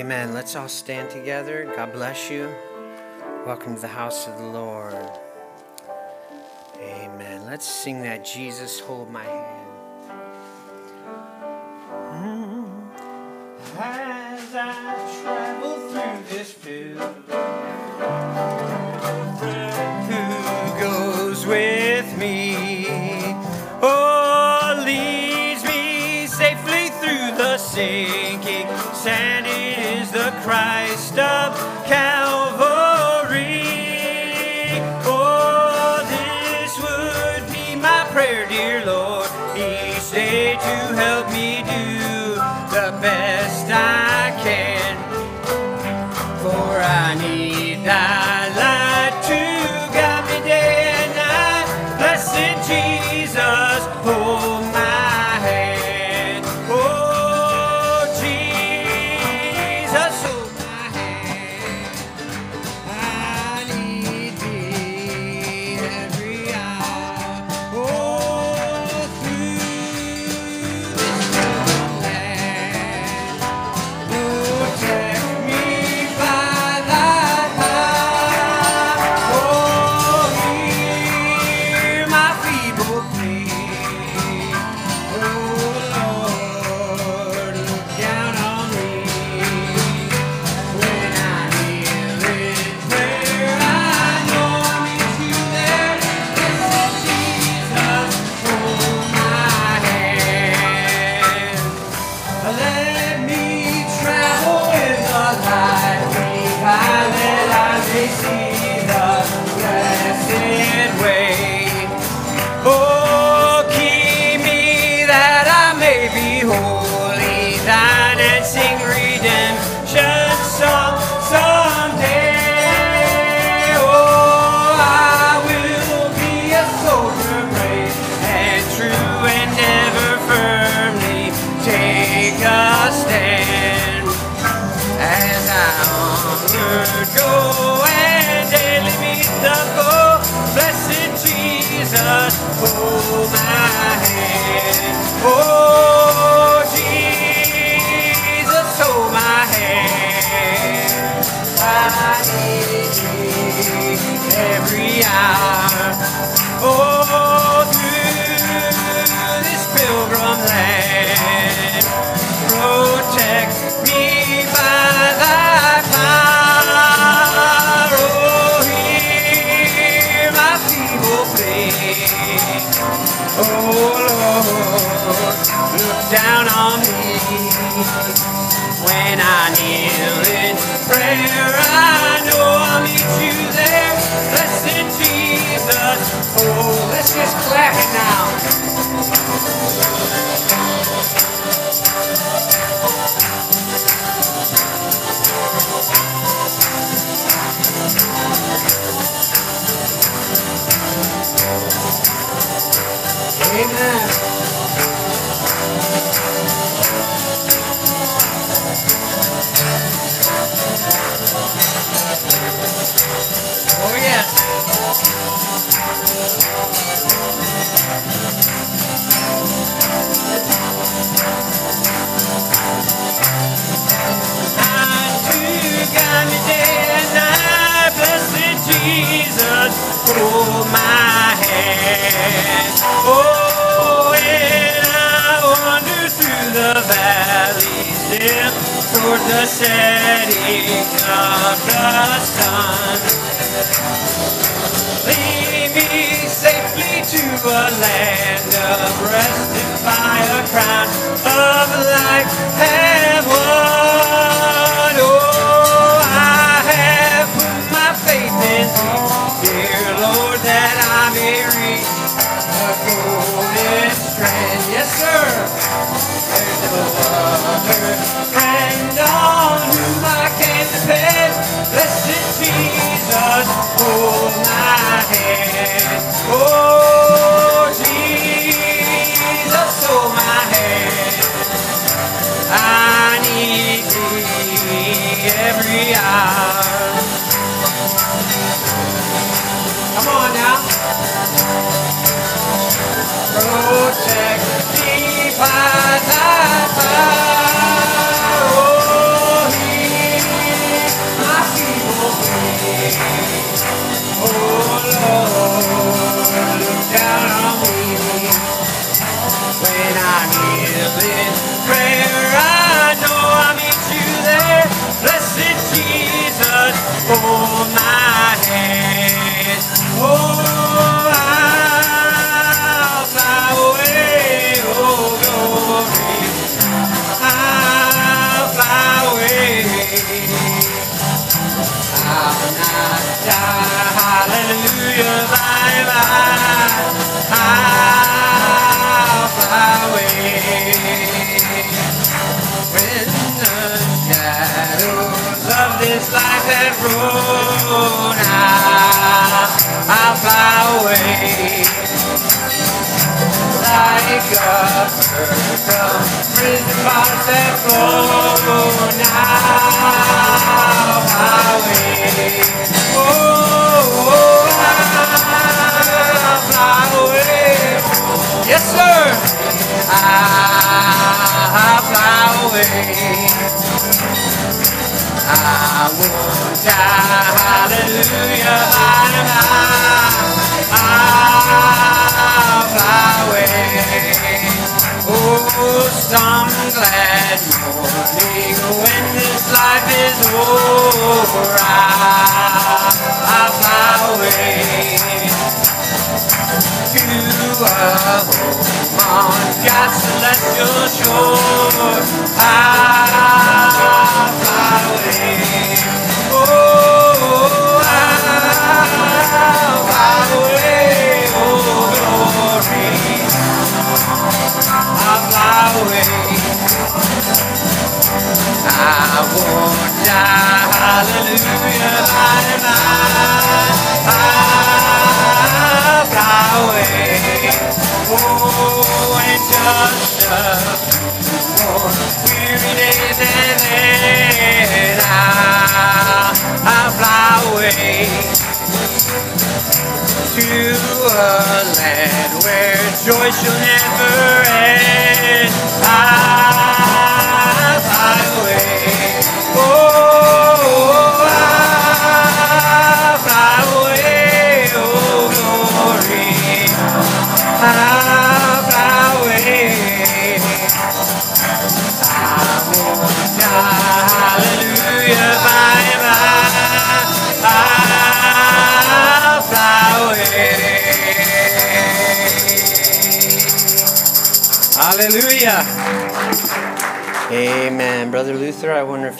Amen. Let's all stand together. God bless you. Welcome to the house of the Lord. Amen. Let's sing that Jesus, hold my hand.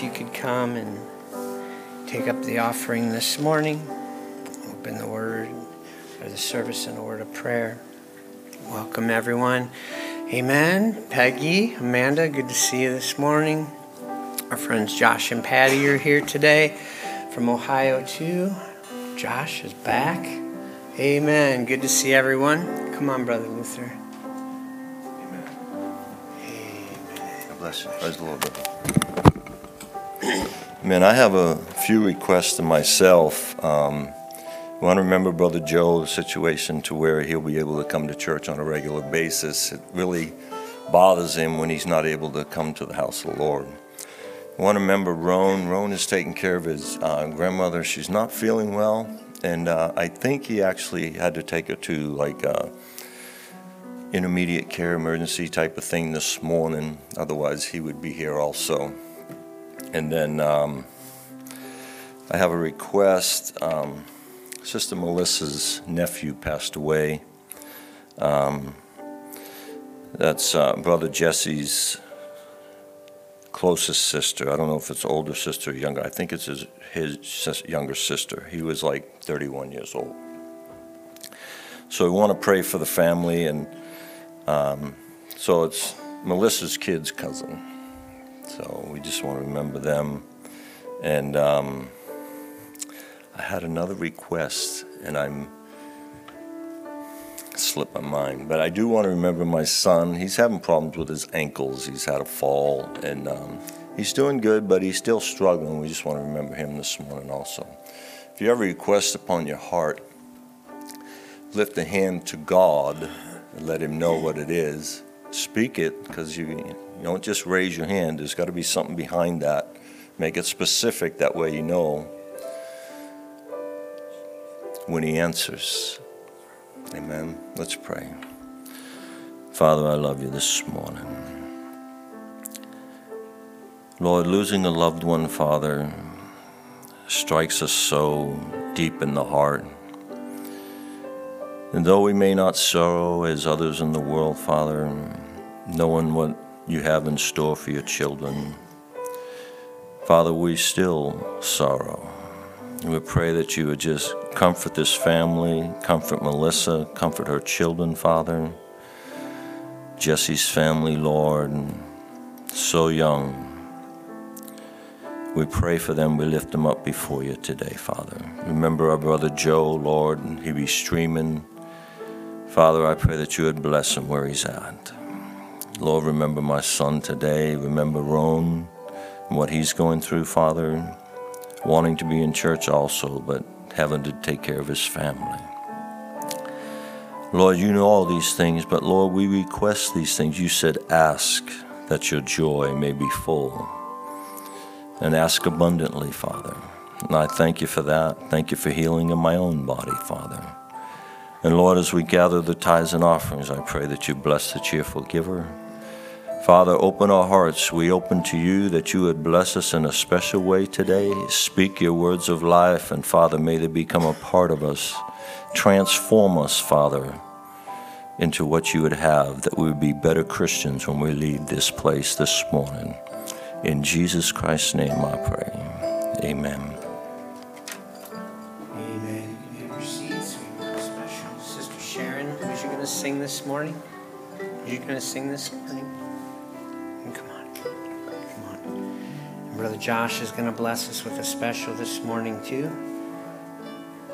If you could come and take up the offering this morning. Open the word or the service in a word of prayer. Welcome, everyone. Amen. Peggy, Amanda, good to see you this morning. Our friends Josh and Patty are here today from Ohio, too. Josh is back. Amen. Good to see everyone. Come on, Brother Luther. Amen. Amen. God bless you. Praise the Lord, brother. Man, I have a few requests to myself. Um, I want to remember Brother Joe's situation to where he'll be able to come to church on a regular basis. It really bothers him when he's not able to come to the house of the Lord. I want to remember Roan. Roan is taking care of his uh, grandmother. She's not feeling well, and uh, I think he actually had to take her to like uh, intermediate care emergency type of thing this morning. Otherwise, he would be here also. And then um, I have a request. Um, Sister Melissa's nephew passed away. Um, that's uh, Brother Jesse's closest sister. I don't know if it's older sister or younger. I think it's his, his younger sister. He was like 31 years old. So we want to pray for the family, and um, so it's Melissa's kid's cousin. So we just want to remember them. And um, I had another request, and I'm slipped my mind. But I do want to remember my son. He's having problems with his ankles. He's had a fall, and um, he's doing good, but he's still struggling. We just want to remember him this morning also. If you have a request upon your heart, lift a hand to God and let Him know what it is. Speak it, because you, you don't just raise your hand. There's got to be something behind that. Make it specific. That way you know when He answers. Amen. Let's pray. Father, I love you this morning. Lord, losing a loved one, Father, strikes us so deep in the heart. And though we may not sorrow as others in the world, Father, knowing what you have in store for your children, Father, we still sorrow. We pray that you would just comfort this family, comfort Melissa, comfort her children, Father. Jesse's family, Lord, so young. We pray for them. We lift them up before you today, Father. Remember our brother Joe, Lord, and he be streaming Father, I pray that you would bless him where he's at. Lord, remember my son today. Remember Ron and what he's going through, Father, wanting to be in church also, but having to take care of his family. Lord, you know all these things, but Lord, we request these things. You said, ask that your joy may be full. And ask abundantly, Father. And I thank you for that. Thank you for healing in my own body, Father. And Lord, as we gather the tithes and offerings, I pray that you bless the cheerful giver. Father, open our hearts. We open to you that you would bless us in a special way today. Speak your words of life, and Father, may they become a part of us. Transform us, Father, into what you would have, that we would be better Christians when we leave this place this morning. In Jesus Christ's name I pray. Amen. Amen. Sister Sharon, you going to sing this morning? You going to sing this morning? Brother Josh is going to bless us with a special this morning, too.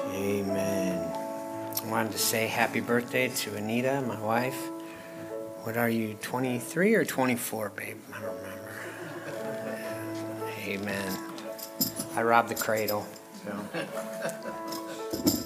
Amen. I wanted to say happy birthday to Anita, my wife. What are you, 23 or 24, babe? I don't remember. Amen. I robbed the cradle.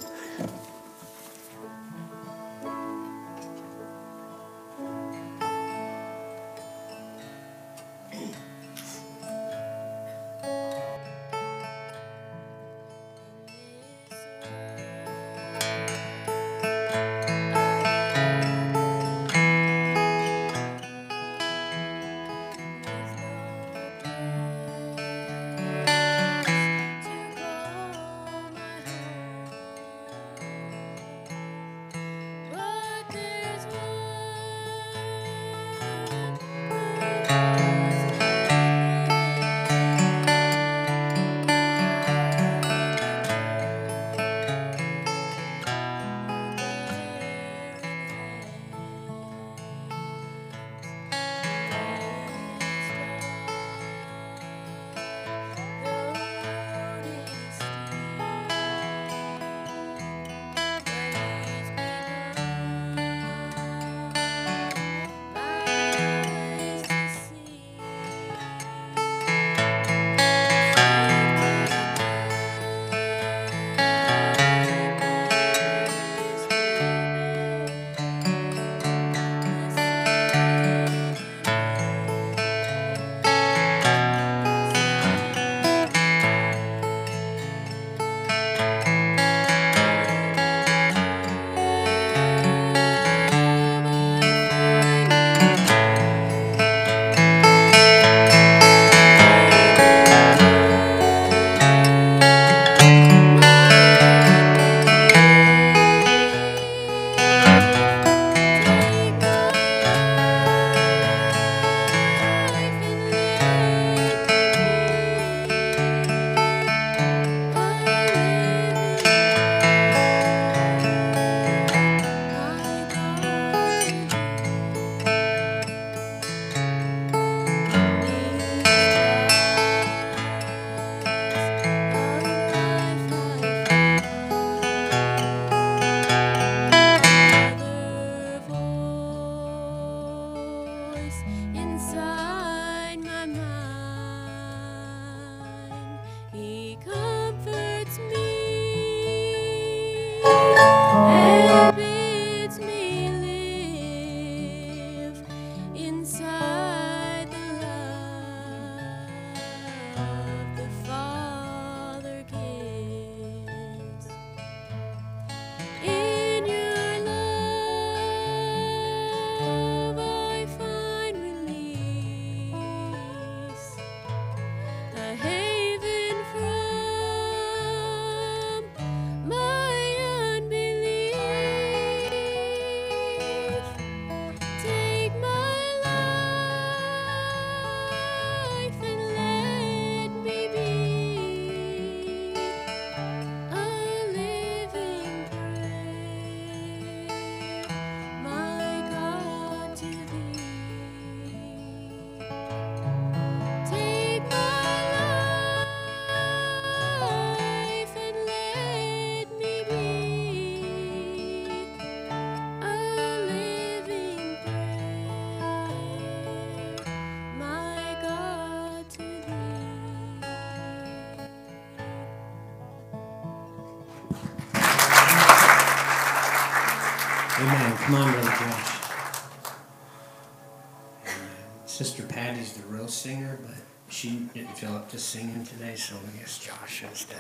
she didn't feel up to singing today, so I guess Josh instead.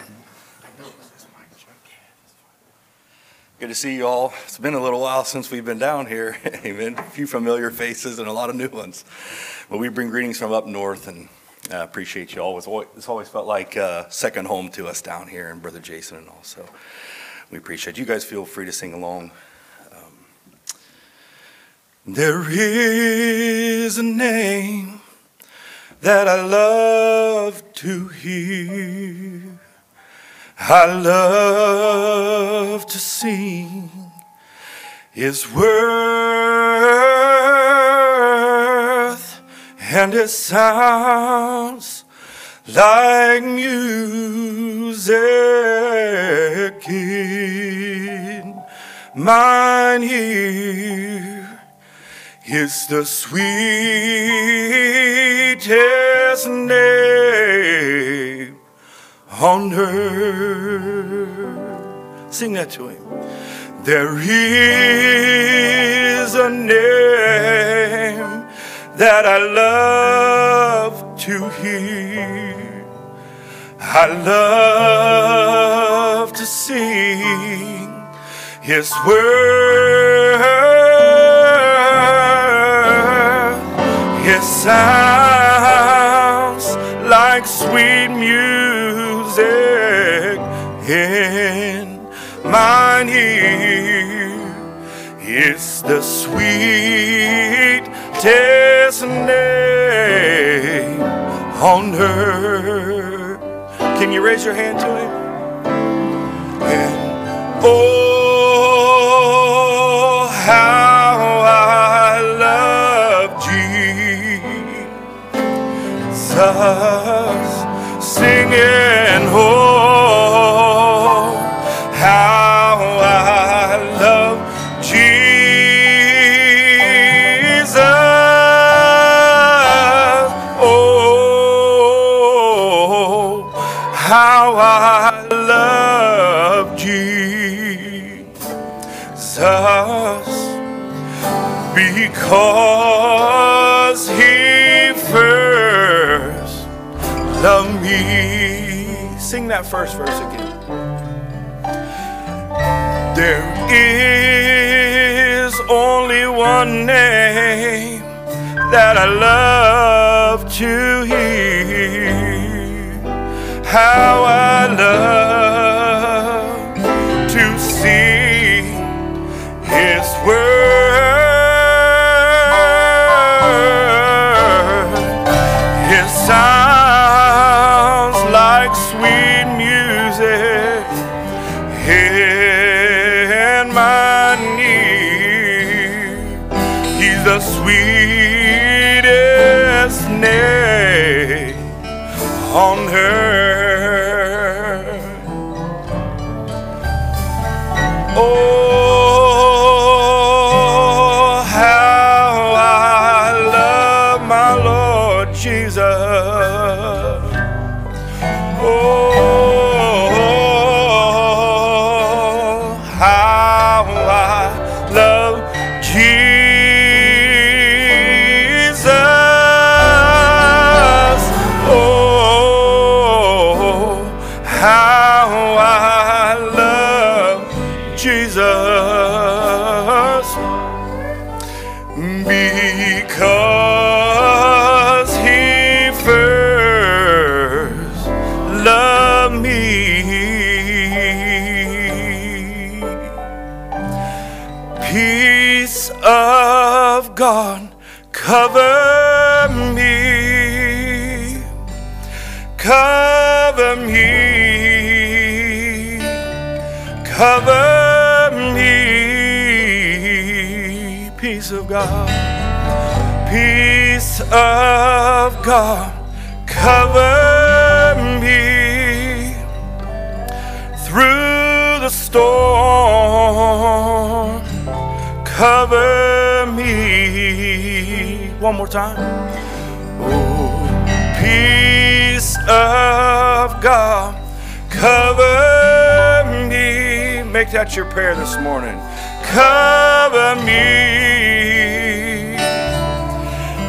Good to see you all. It's been a little while since we've been down here. Amen. A few familiar faces and a lot of new ones. But we bring greetings from up north and uh, appreciate you all. It's always, it's always felt like uh, second home to us down here and Brother Jason and all. So we appreciate you guys. Feel free to sing along. Um, there is a name that I love to hear. I love to sing His worth, and it sounds like music in mine ear. It's the sweetest name on earth. Sing that to him. There is a name that I love to hear. I love to sing His word. It sounds like sweet music in mine ear. It's the sweetest name on earth. Can you raise your hand to him? And oh, Jesus, singing, oh, how I love Jesus. Oh, how I love Jesus because loved me. Sing that first verse again. There is only one name that I love to hear. How I love God cover me, cover me, cover me. Peace of God, peace of God. Cover me. Through the storm. Cover me. One more time. Oh, peace of God, cover me. Make that your prayer this morning. cover me,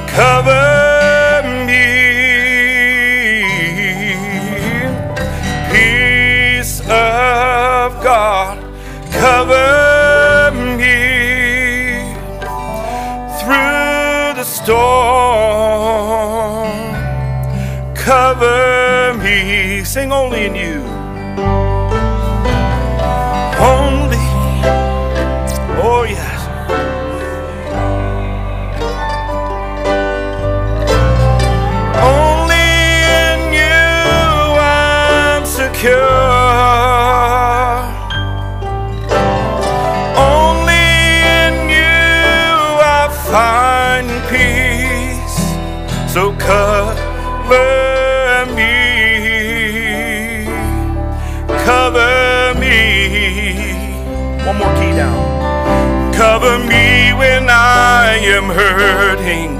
cover storm. Cover me, sing only in you. Only, Cover me when I am hurting.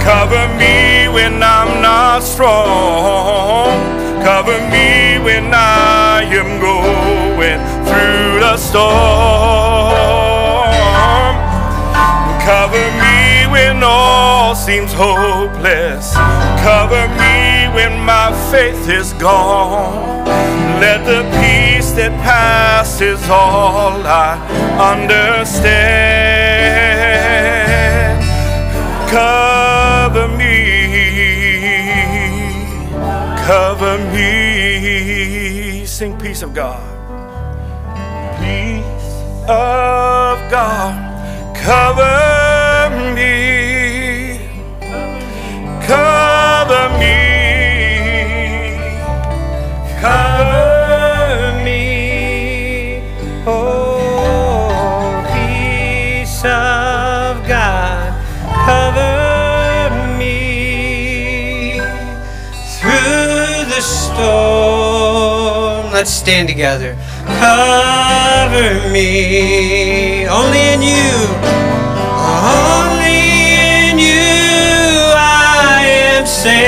Cover me when I'm not strong. Cover me when I am going through the storm. Cover me when all seems hopeless. Cover me when my faith is gone. Let the peace that passes all I understand. Cover me, cover me. Sing peace of God, peace of God, cover stand together. Cover me, only in you, only in you I am saved.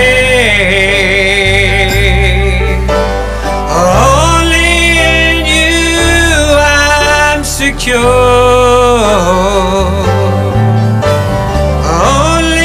Only in you I'm secure. Only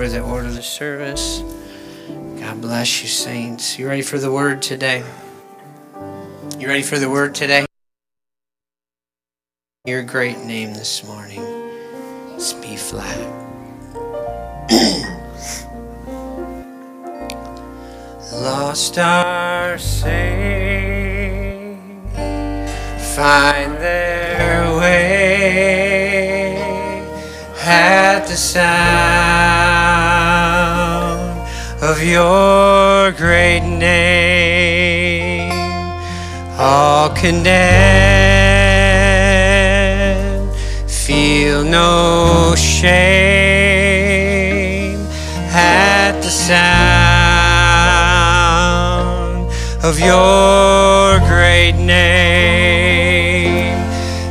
over the order of the service. God bless you, saints. You ready for the word today? You ready for the word today? Your great name this morning. It's B flat. Lost are saved, find their way at the sound of your great name. All condemned, feel no shame at the sound of your great name.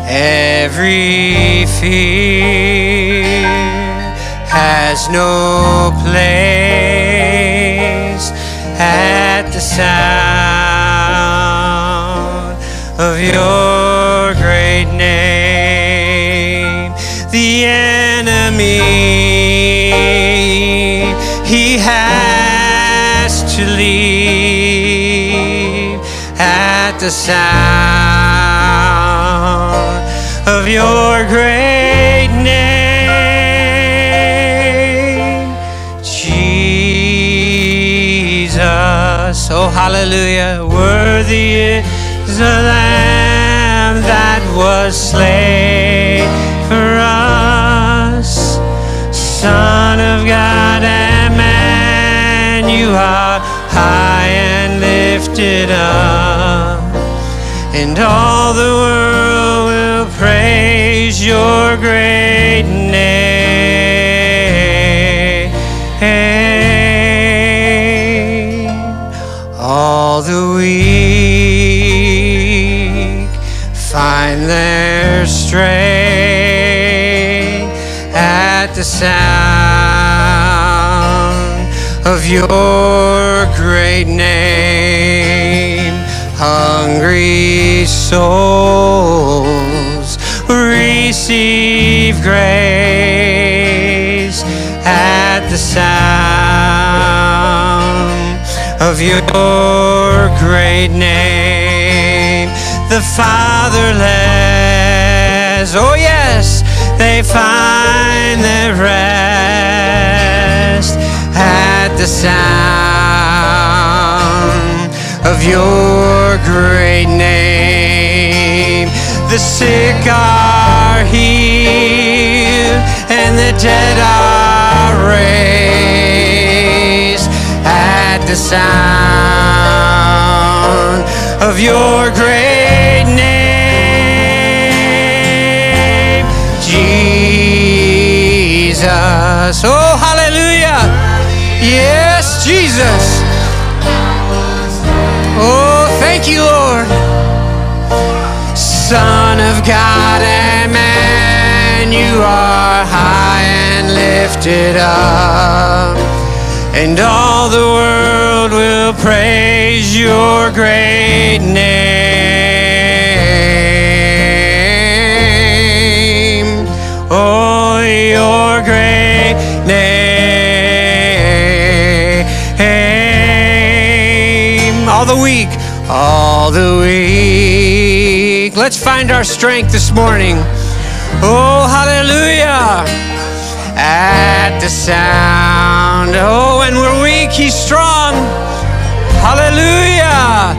Every fear has no place at the sound of your great name. The enemy, he has to leave at the sound of your great Oh, hallelujah. Worthy is the Lamb that was slain for us. Son of God and man, you are high and lifted up, and all the world will praise your great name. all the weak find their strength at the sound of your great name. Hungry souls receive grace at the sound of your great name. The fatherless, oh yes, they find their rest at the sound of your great name. The sick are healed and the dead are raised at the sound of your great name, Jesus. Oh, hallelujah. Yes, Jesus. Oh, thank you, Lord. Son of God and man, you are high and lifted up. And all the world will praise your great name. Oh, your great name. All the weak, all the weak. Let's find our strength this morning. Oh, hallelujah at the sound. Oh, when we're weak, He's strong. Hallelujah.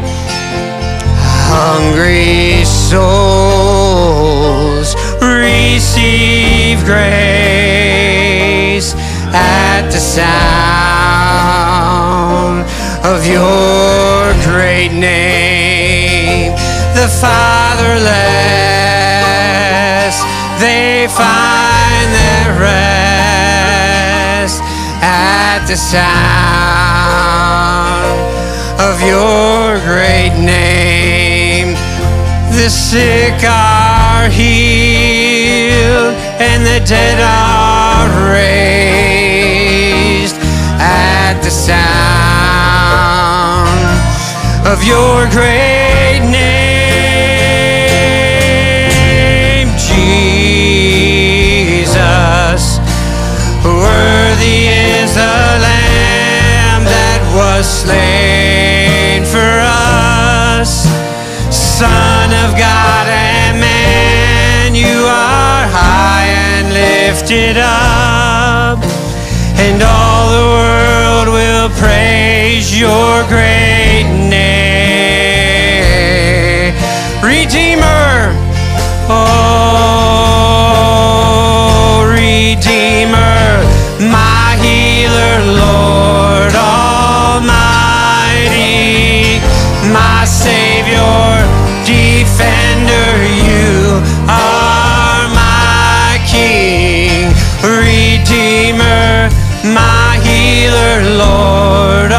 Hungry souls receive grace at the sound of your great name. The fatherless, they find their rest the sound of your great name. The sick are healed and the dead are raised at the sound of your great name, Jesus. Worthy slain for us. Son of God and man, you are high and lifted up, and all the world will praise your great name. Redeemer, oh, Redeemer, are my King, Redeemer, my healer, Lord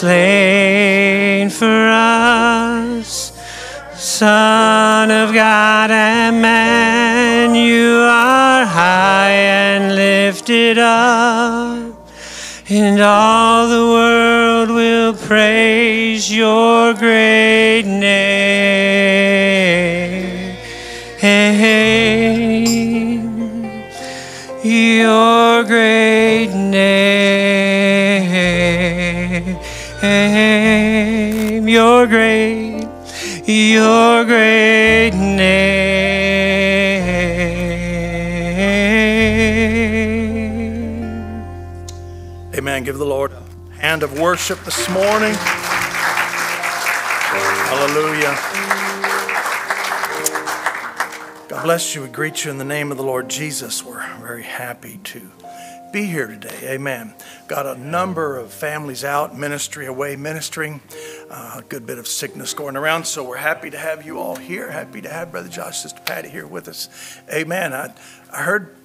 slain for us. Son of God and man, you are high and lifted up, and all the world will praise your great name. Your great name, your great, your great name. Amen. Give the Lord a hand of worship this morning. Hallelujah. God bless you. We greet you in the name of the Lord Jesus. We're very happy to be here today. Amen. Got a number of families out, ministry away, ministering. uh, a good bit of sickness going around. So we're happy to have you all here. Happy to have Brother Josh, Sister Patty here with us. Amen. I, I heard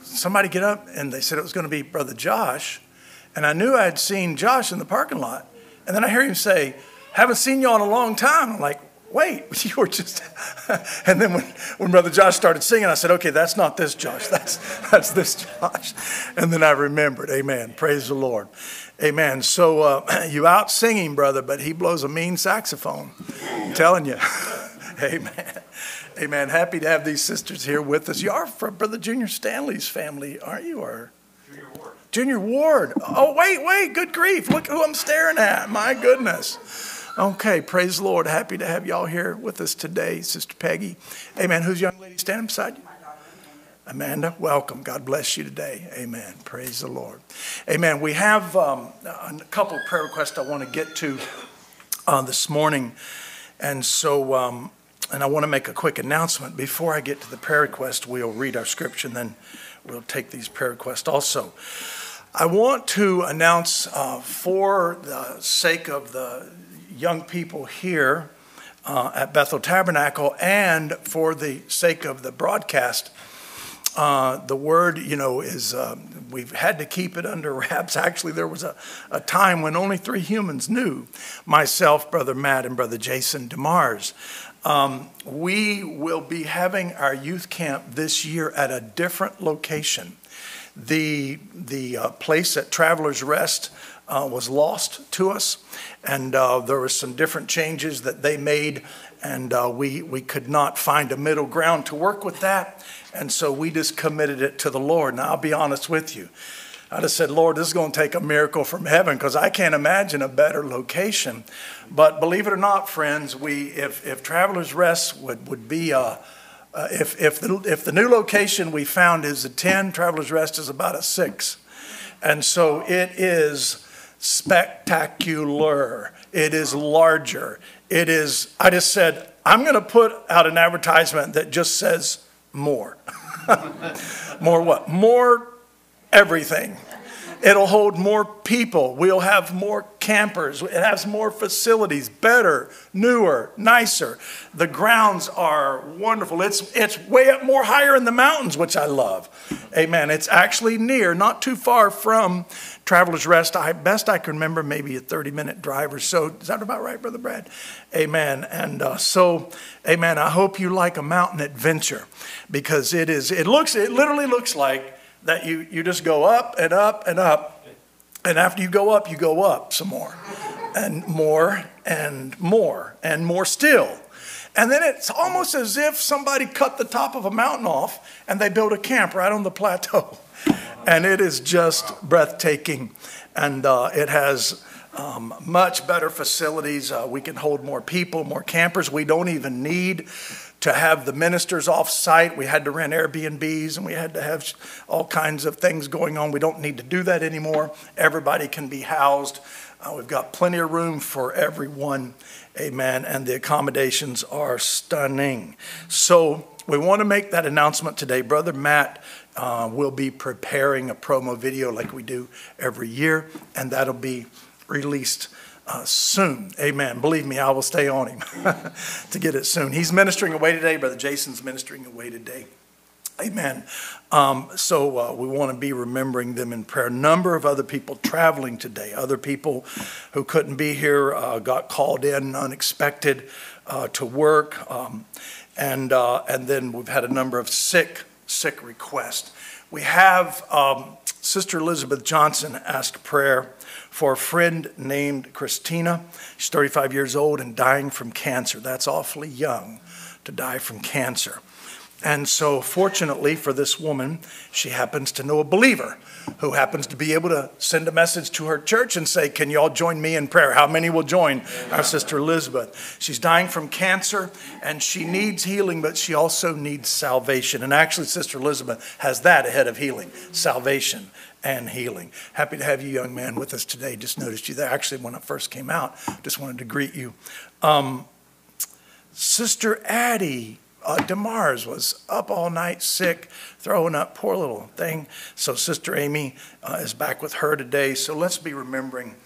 somebody get up and they said it was going to be Brother Josh. And I knew I'd seen Josh in the parking lot. And then I hear him say, Haven't seen you all in a long time. I'm like, Wait, you were just. and then when, when Brother Josh started singing, I said, Okay, that's not this Josh. That's, that's this Josh. And then I remembered. Amen. Praise the Lord. Amen. So uh, you out singing, brother, but he blows a mean saxophone. I'm telling you. Amen. Amen. Happy to have these sisters here with us. You are from Brother Junior Stanley's family, aren't you? Or Junior Ward. Junior Ward. Oh, wait, wait. Good grief. Look who I'm staring at. My goodness. Okay, praise the Lord. Happy to have y'all here with us today, Sister Peggy. Amen. Who's young lady standing beside you? Amanda, welcome. God bless you today. Amen. Praise the Lord. Amen. We have um, a couple of prayer requests I want to get to uh, this morning. And so, um, and I want to make a quick announcement. Before I get to the prayer request, we'll read our scripture and then we'll take these prayer requests also. I want to announce, uh, for the sake of the young people here uh, at Bethel Tabernacle and for the sake of the broadcast, uh, the word, you know, is um, we've had to keep it under wraps. Actually, there was a, a time when only three humans knew myself, Brother Matt, and Brother Jason DeMars. Um, we will be having our youth camp this year at a different location. The, the uh, place at Travelers Rest uh, was lost to us, and uh, there were some different changes that they made, and uh, we, we could not find a middle ground to work with that. And so we just committed it to the Lord. Now, I'll be honest with you. I just said, Lord, this is going to take a miracle from heaven because I can't imagine a better location. But believe it or not, friends, we if, if Travelers Rest would, would be a, uh, if, if, the, if the new location we found is a 10, Travelers Rest is about a 6. And so it is spectacular. It is larger. It is, I just said, I'm going to put out an advertisement that just says more. more what? More everything. It'll hold more people. We'll have more campers. It has more facilities, better, newer, nicer. The grounds are wonderful. It's, it's way up more higher in the mountains, which I love. Amen. It's actually near, not too far from Traveler's Rest. I best I can remember, maybe a 30 minute drive or so. Is that about right, Brother Brad? Amen. And uh, so, amen. I hope you like a mountain adventure because it is, it looks, it literally looks like that you, you just go up and up and up. And after you go up, you go up some more and more and more and more still. And then it's almost as if somebody cut the top of a mountain off and they built a camp right on the plateau. And it is just breathtaking. And uh, it has um, much better facilities. Uh, we can hold more people, more campers. We don't even need to have the ministers off site. We had to rent Airbnbs and we had to have all kinds of things going on. We don't need to do that anymore. Everybody can be housed. Uh, we've got plenty of room for everyone. Amen. And the accommodations are stunning. So we want to make that announcement today. Brother Matt uh, will be preparing a promo video like we do every year, and that'll be released uh, soon. Amen. Believe me, I will stay on him to get it soon. He's ministering away today. Brother Jason's ministering away today. Amen. Um, so uh, we want to be remembering them in prayer. Number of other people traveling today, other people who couldn't be here, uh, got called in unexpected uh, to work. Um, and, uh, and then we've had a number of sick, sick request. We have um, Sister Elizabeth Johnson asked prayer for a friend named Christina. She's 35 years old and dying from cancer. That's awfully young to die from cancer. And so, fortunately for this woman, she happens to know a believer who happens to be able to send a message to her church and say, Can you all join me in prayer? How many will join our sister Elizabeth? She's dying from cancer and she needs healing, but she also needs salvation. And actually, Sister Elizabeth has that ahead of healing salvation and healing. Happy to have you, young man, with us today. Just noticed you there. Actually, when I first came out, just wanted to greet you. Um, Sister Addie uh, DeMars was up all night sick, throwing up, poor little thing. So Sister Amy uh, is back with her today. So let's be remembering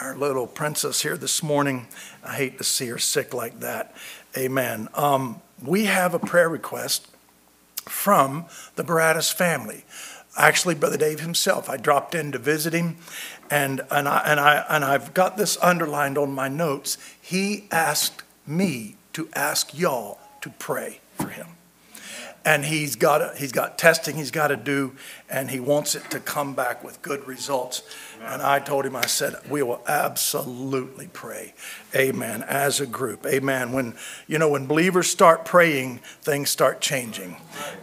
our little princess here this morning. I hate to see her sick like that. Amen. Um, we have a prayer request from the Baradas family. Actually, Brother Dave himself. I dropped in to visit him, and, and, I, and, I, and I've got this underlined on my notes. He asked me to ask y'all to pray for him and he's got he's got testing he's got to do, and he wants it to come back with good results. And I told him, I said, we will absolutely pray, Amen, as a group, Amen. When you know when believers start praying, things start changing,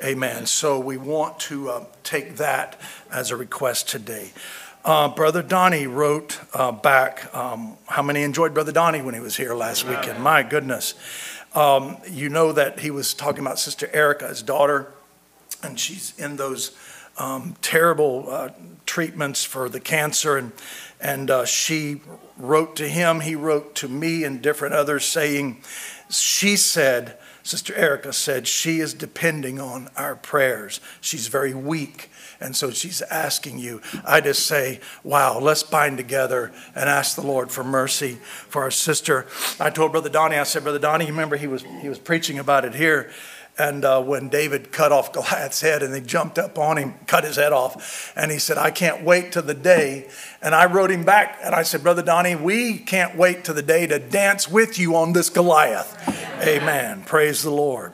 Amen. So we want to uh, take that as a request today. Uh, Brother Donnie wrote uh, back. Um, how many enjoyed Brother Donnie when he was here last weekend? My goodness. Um, you know that he was talking about Sister Erica, his daughter, and she's in those um, terrible uh, treatments for the cancer. And, and uh, she wrote to him, he wrote to me and different others saying, she said, Sister Erica said, she is depending on our prayers. She's very weak. And so she's asking you. I just say, wow, let's bind together and ask the Lord for mercy for our sister. I told Brother Donnie, I said, Brother Donnie, you remember he was, he was preaching about it here. And uh, when David cut off Goliath's head and they jumped up on him, cut his head off, and he said, I can't wait to the day. And I wrote him back and I said, Brother Donnie, we can't wait to the day to dance with you on this Goliath. Amen. Praise the Lord.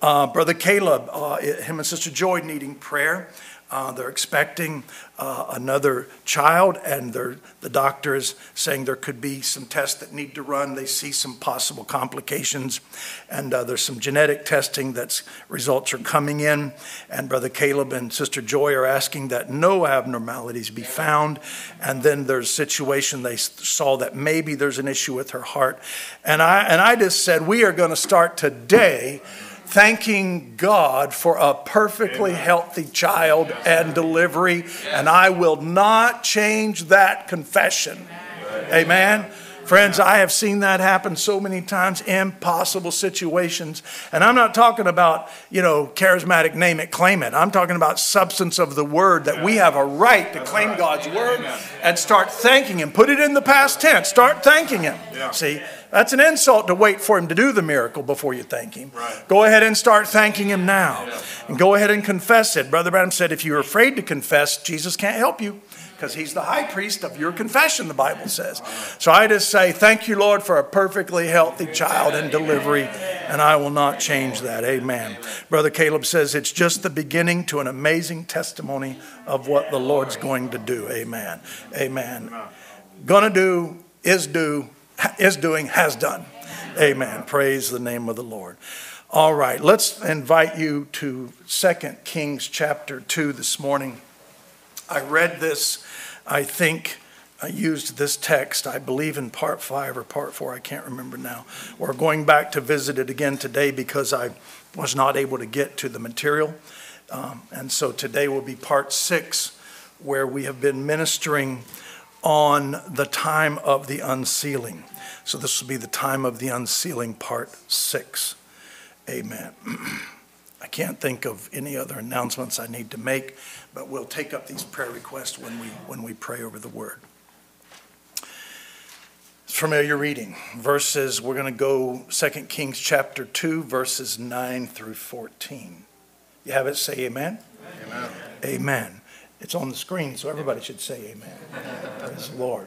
Uh, Brother Caleb, uh, him and Sister Joy needing prayer. Uh, they're expecting uh, another child, and the doctor is saying there could be some tests that need to run. They see some possible complications, and uh, there's some genetic testing that's results are coming in. And Brother Caleb and Sister Joy are asking that no abnormalities be found. And then there's a situation they saw that maybe there's an issue with her heart, and I and I just said we are going to start today thanking God for a perfectly healthy child and delivery, and I will not change that confession. Amen. Friends, I have seen that happen so many times, impossible situations. And I'm not talking about, you know, charismatic name it, claim it. I'm talking about substance of the word that we have a right to claim God's word and start thanking Him. Put it in the past tense. Start thanking Him. See, that's an insult to wait for Him to do the miracle before you thank Him. Go ahead and start thanking Him now. And go ahead and confess it. Brother Branham said, if you're afraid to confess, Jesus can't help you because he's the high priest of your confession, the Bible says. So I just say, Thank you, Lord, for a perfectly healthy child and delivery, and I will not change that. Amen. Brother Caleb says it's just the beginning to an amazing testimony of what the Lord's going to do. Amen. Amen. Gonna do, is do, is doing, has done. Amen. Praise the name of the Lord. All right, let's invite you to 2 Kings chapter 2 this morning. I read this, I think I used this text, I believe in part five or part four, I can't remember now. We're going back to visit it again today because I was not able to get to the material. Um, and so today will be part six, where we have been ministering on the time of the unsealing. So this will be the time of the unsealing, part six. Amen. I can't think of any other announcements I need to make, but we'll take up these prayer requests when we, when we pray over the word. It's familiar reading. Verses, we're going to go 2 Kings chapter 2, verses 9 through 14. You have it? Say amen. Amen. Amen. It's on the screen, so everybody should say amen. Praise the Lord.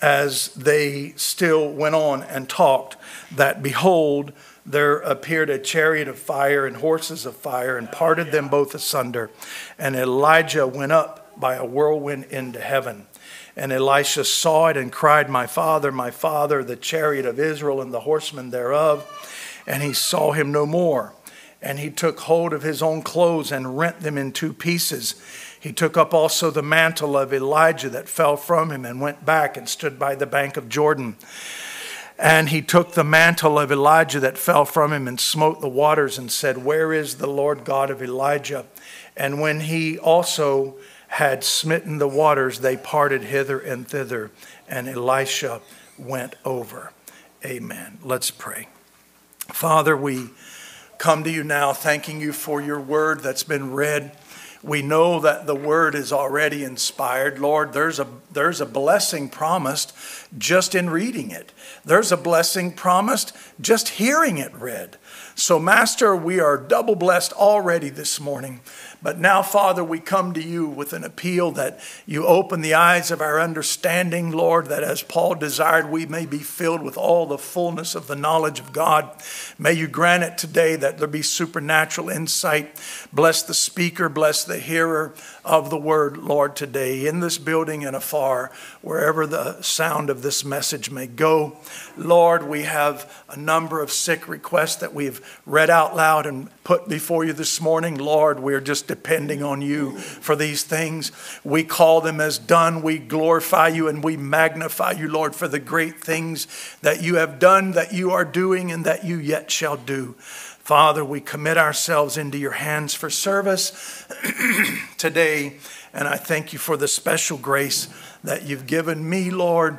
as they still went on and talked, that behold, there appeared a chariot of fire and horses of fire and parted them both asunder. And Elijah went up by a whirlwind into heaven. And Elisha saw it and cried, My father, my father, the chariot of Israel and the horsemen thereof. And he saw him no more. And he took hold of his own clothes and rent them in two pieces. He took up also the mantle of Elijah that fell from him and went back and stood by the bank of Jordan. And he took the mantle of Elijah that fell from him and smote the waters and said, Where is the Lord God of Elijah? And when he also had smitten the waters, they parted hither and thither, and Elisha went over. Amen. Let's pray. Father, we come to you now thanking you for your word that's been read. We know that the word is already inspired. Lord, there's a, there's a blessing promised just in reading it. There's a blessing promised just hearing it read. So, Master, we are double blessed already this morning. But now, Father, we come to you with an appeal that you open the eyes of our understanding, Lord, that as Paul desired, we may be filled with all the fullness of the knowledge of God. May you grant it today that there be supernatural insight. Bless the speaker, bless the hearer of the word, Lord, today in this building and afar, wherever the sound of this message may go. Lord, we have a number of sick requests that we've read out loud and put before you this morning. Lord, we're just depending on you for these things. We call them as done. We glorify you and we magnify you, Lord, for the great things that you have done, that you are doing, and that you yet shall do. Father, we commit ourselves into your hands for service today. And I thank you for the special grace that you've given me, Lord.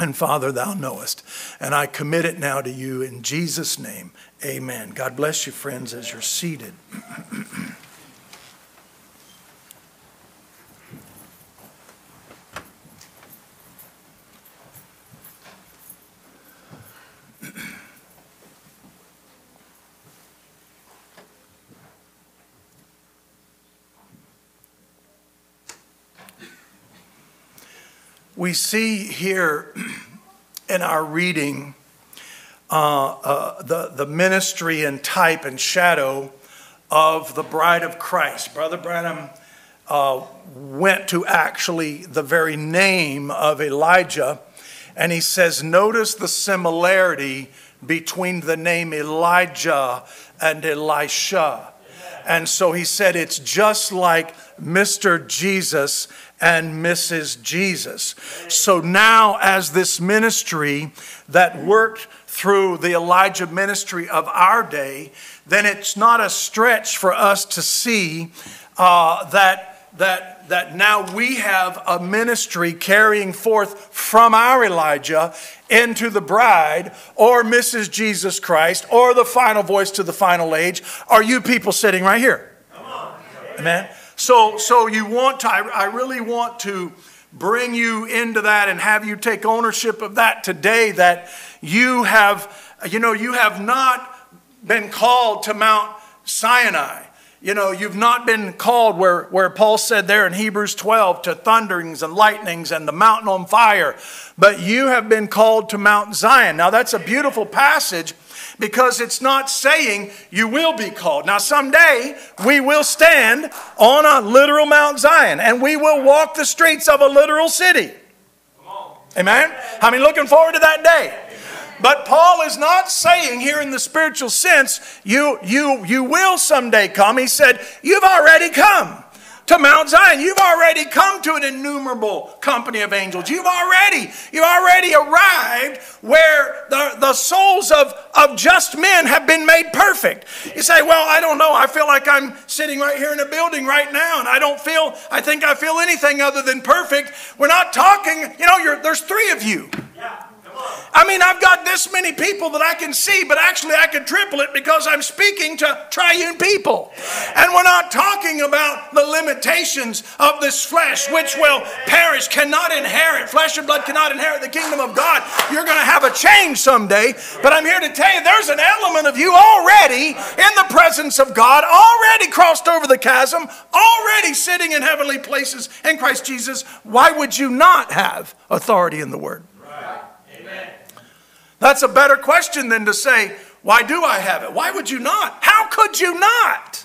And Father, thou knowest. And I commit it now to you in Jesus' name. Amen. God bless you, friends, as you're seated. we see here in our reading uh, uh, the, the ministry and type and shadow of the bride of Christ. Brother Branham uh, went to actually the very name of Elijah, and he says, Notice the similarity between the name Elijah and Elisha. And so he said, It's just like Mr. Jesus and Mrs. Jesus. So now, as this ministry that worked through the Elijah ministry of our day, then it's not a stretch for us to see uh, that, that, that now we have a ministry carrying forth from our Elijah into the bride or Mrs. Jesus Christ or the final voice to the final age are you people sitting right here. Amen. So, so you want to, I, I really want to bring you into that and have you take ownership of that today that you have, you know, you have not been called to Mount Sinai. You know, you've not been called where, where Paul said there in Hebrews 12 to thunderings and lightnings and the mountain on fire, but you have been called to Mount Zion. Now, that's a beautiful passage because it's not saying you will be called. Now, someday we will stand on a literal Mount Zion and we will walk the streets of a literal city. Amen? I mean, looking forward to that day. But Paul is not saying here in the spiritual sense, you, you, you will someday come. He said, You've already come to Mount Zion. You've already come to an innumerable company of angels. You've already, you've already arrived where the, the souls of, of just men have been made perfect. You say, well, I don't know. I feel like I'm sitting right here in a building right now and I don't feel, I think I feel anything other than perfect. We're not talking, you know, there's three of you. Yeah. I mean, I've got this many people that I can see, but actually I can triple it because I'm speaking to triune people. And we're not talking about the limitations of this flesh, which will perish, cannot inherit. Flesh and blood cannot inherit the kingdom of God. You're going to have a change someday. But I'm here to tell you there's an element of you already in the presence of God, already crossed over the chasm, already sitting in heavenly places in Christ Jesus. Why would you not have authority in the Word? That's a better question than to say, why do I have it? Why would you not? How could you not?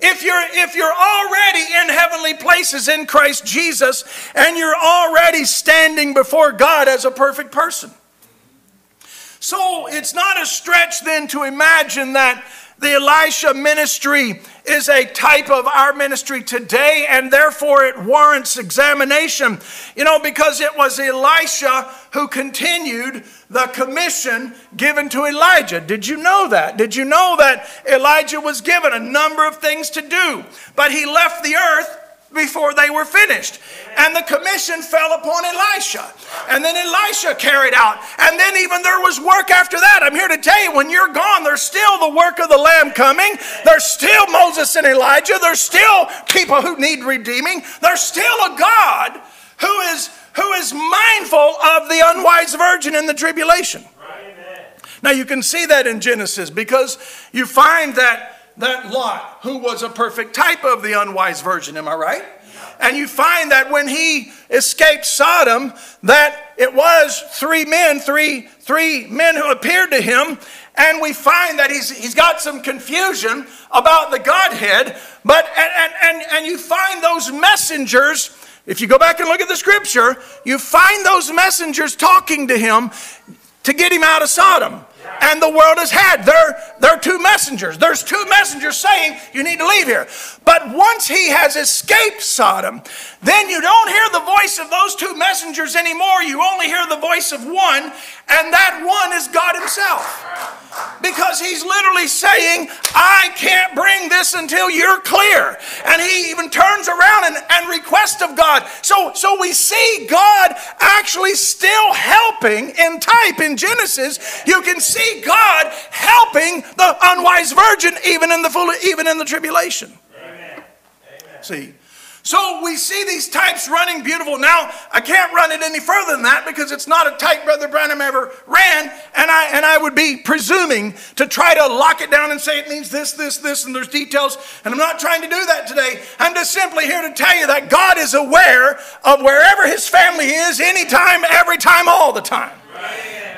If you're, if you're already in heavenly places in Christ Jesus and you're already standing before God as a perfect person. So it's not a stretch then to imagine that the Elisha ministry is a type of our ministry today, and therefore it warrants examination. You know, because it was Elisha who continued the commission given to Elijah. Did you know that? Did you know that Elijah was given a number of things to do, but he left the earth before they were finished. And the commission fell upon Elisha. And then Elisha carried out. And then even there was work after that. I'm here to tell you, when you're gone, there's still the work of the Lamb coming. There's still Moses and Elijah. There's still people who need redeeming. There's still a God who is, who is mindful of the unwise virgin in the tribulation. Now you can see that in Genesis because you find that that Lot, who was a perfect type of the unwise virgin, am I right? And you find that when he escaped Sodom, that it was three men, three, three men who appeared to him. And we find that he's, he's got some confusion about the Godhead. But, and, and, and you find those messengers, if you go back and look at the scripture, you find those messengers talking to him to get him out of Sodom and the world has had. There, there are two messengers. There's two messengers saying you need to leave here. But once he has escaped Sodom, then you don't hear the voice of those two messengers anymore. You only hear the voice of one, and that one is God Himself. Because He's literally saying, I can't bring this until you're clear. And He even turns around and, and requests of God. So, so we see God actually still helping in type in Genesis. You can see God helping the unwise virgin even in the full, even in the tribulation. See, so we see these types running beautiful. Now, I can't run it any further than that because it's not a type Brother Branham ever ran, and I and I would be presuming to try to lock it down and say it means this, this, this, and there's details. And I'm not trying to do that today. I'm just simply here to tell you that God is aware of wherever his family is, anytime, every time, all the time.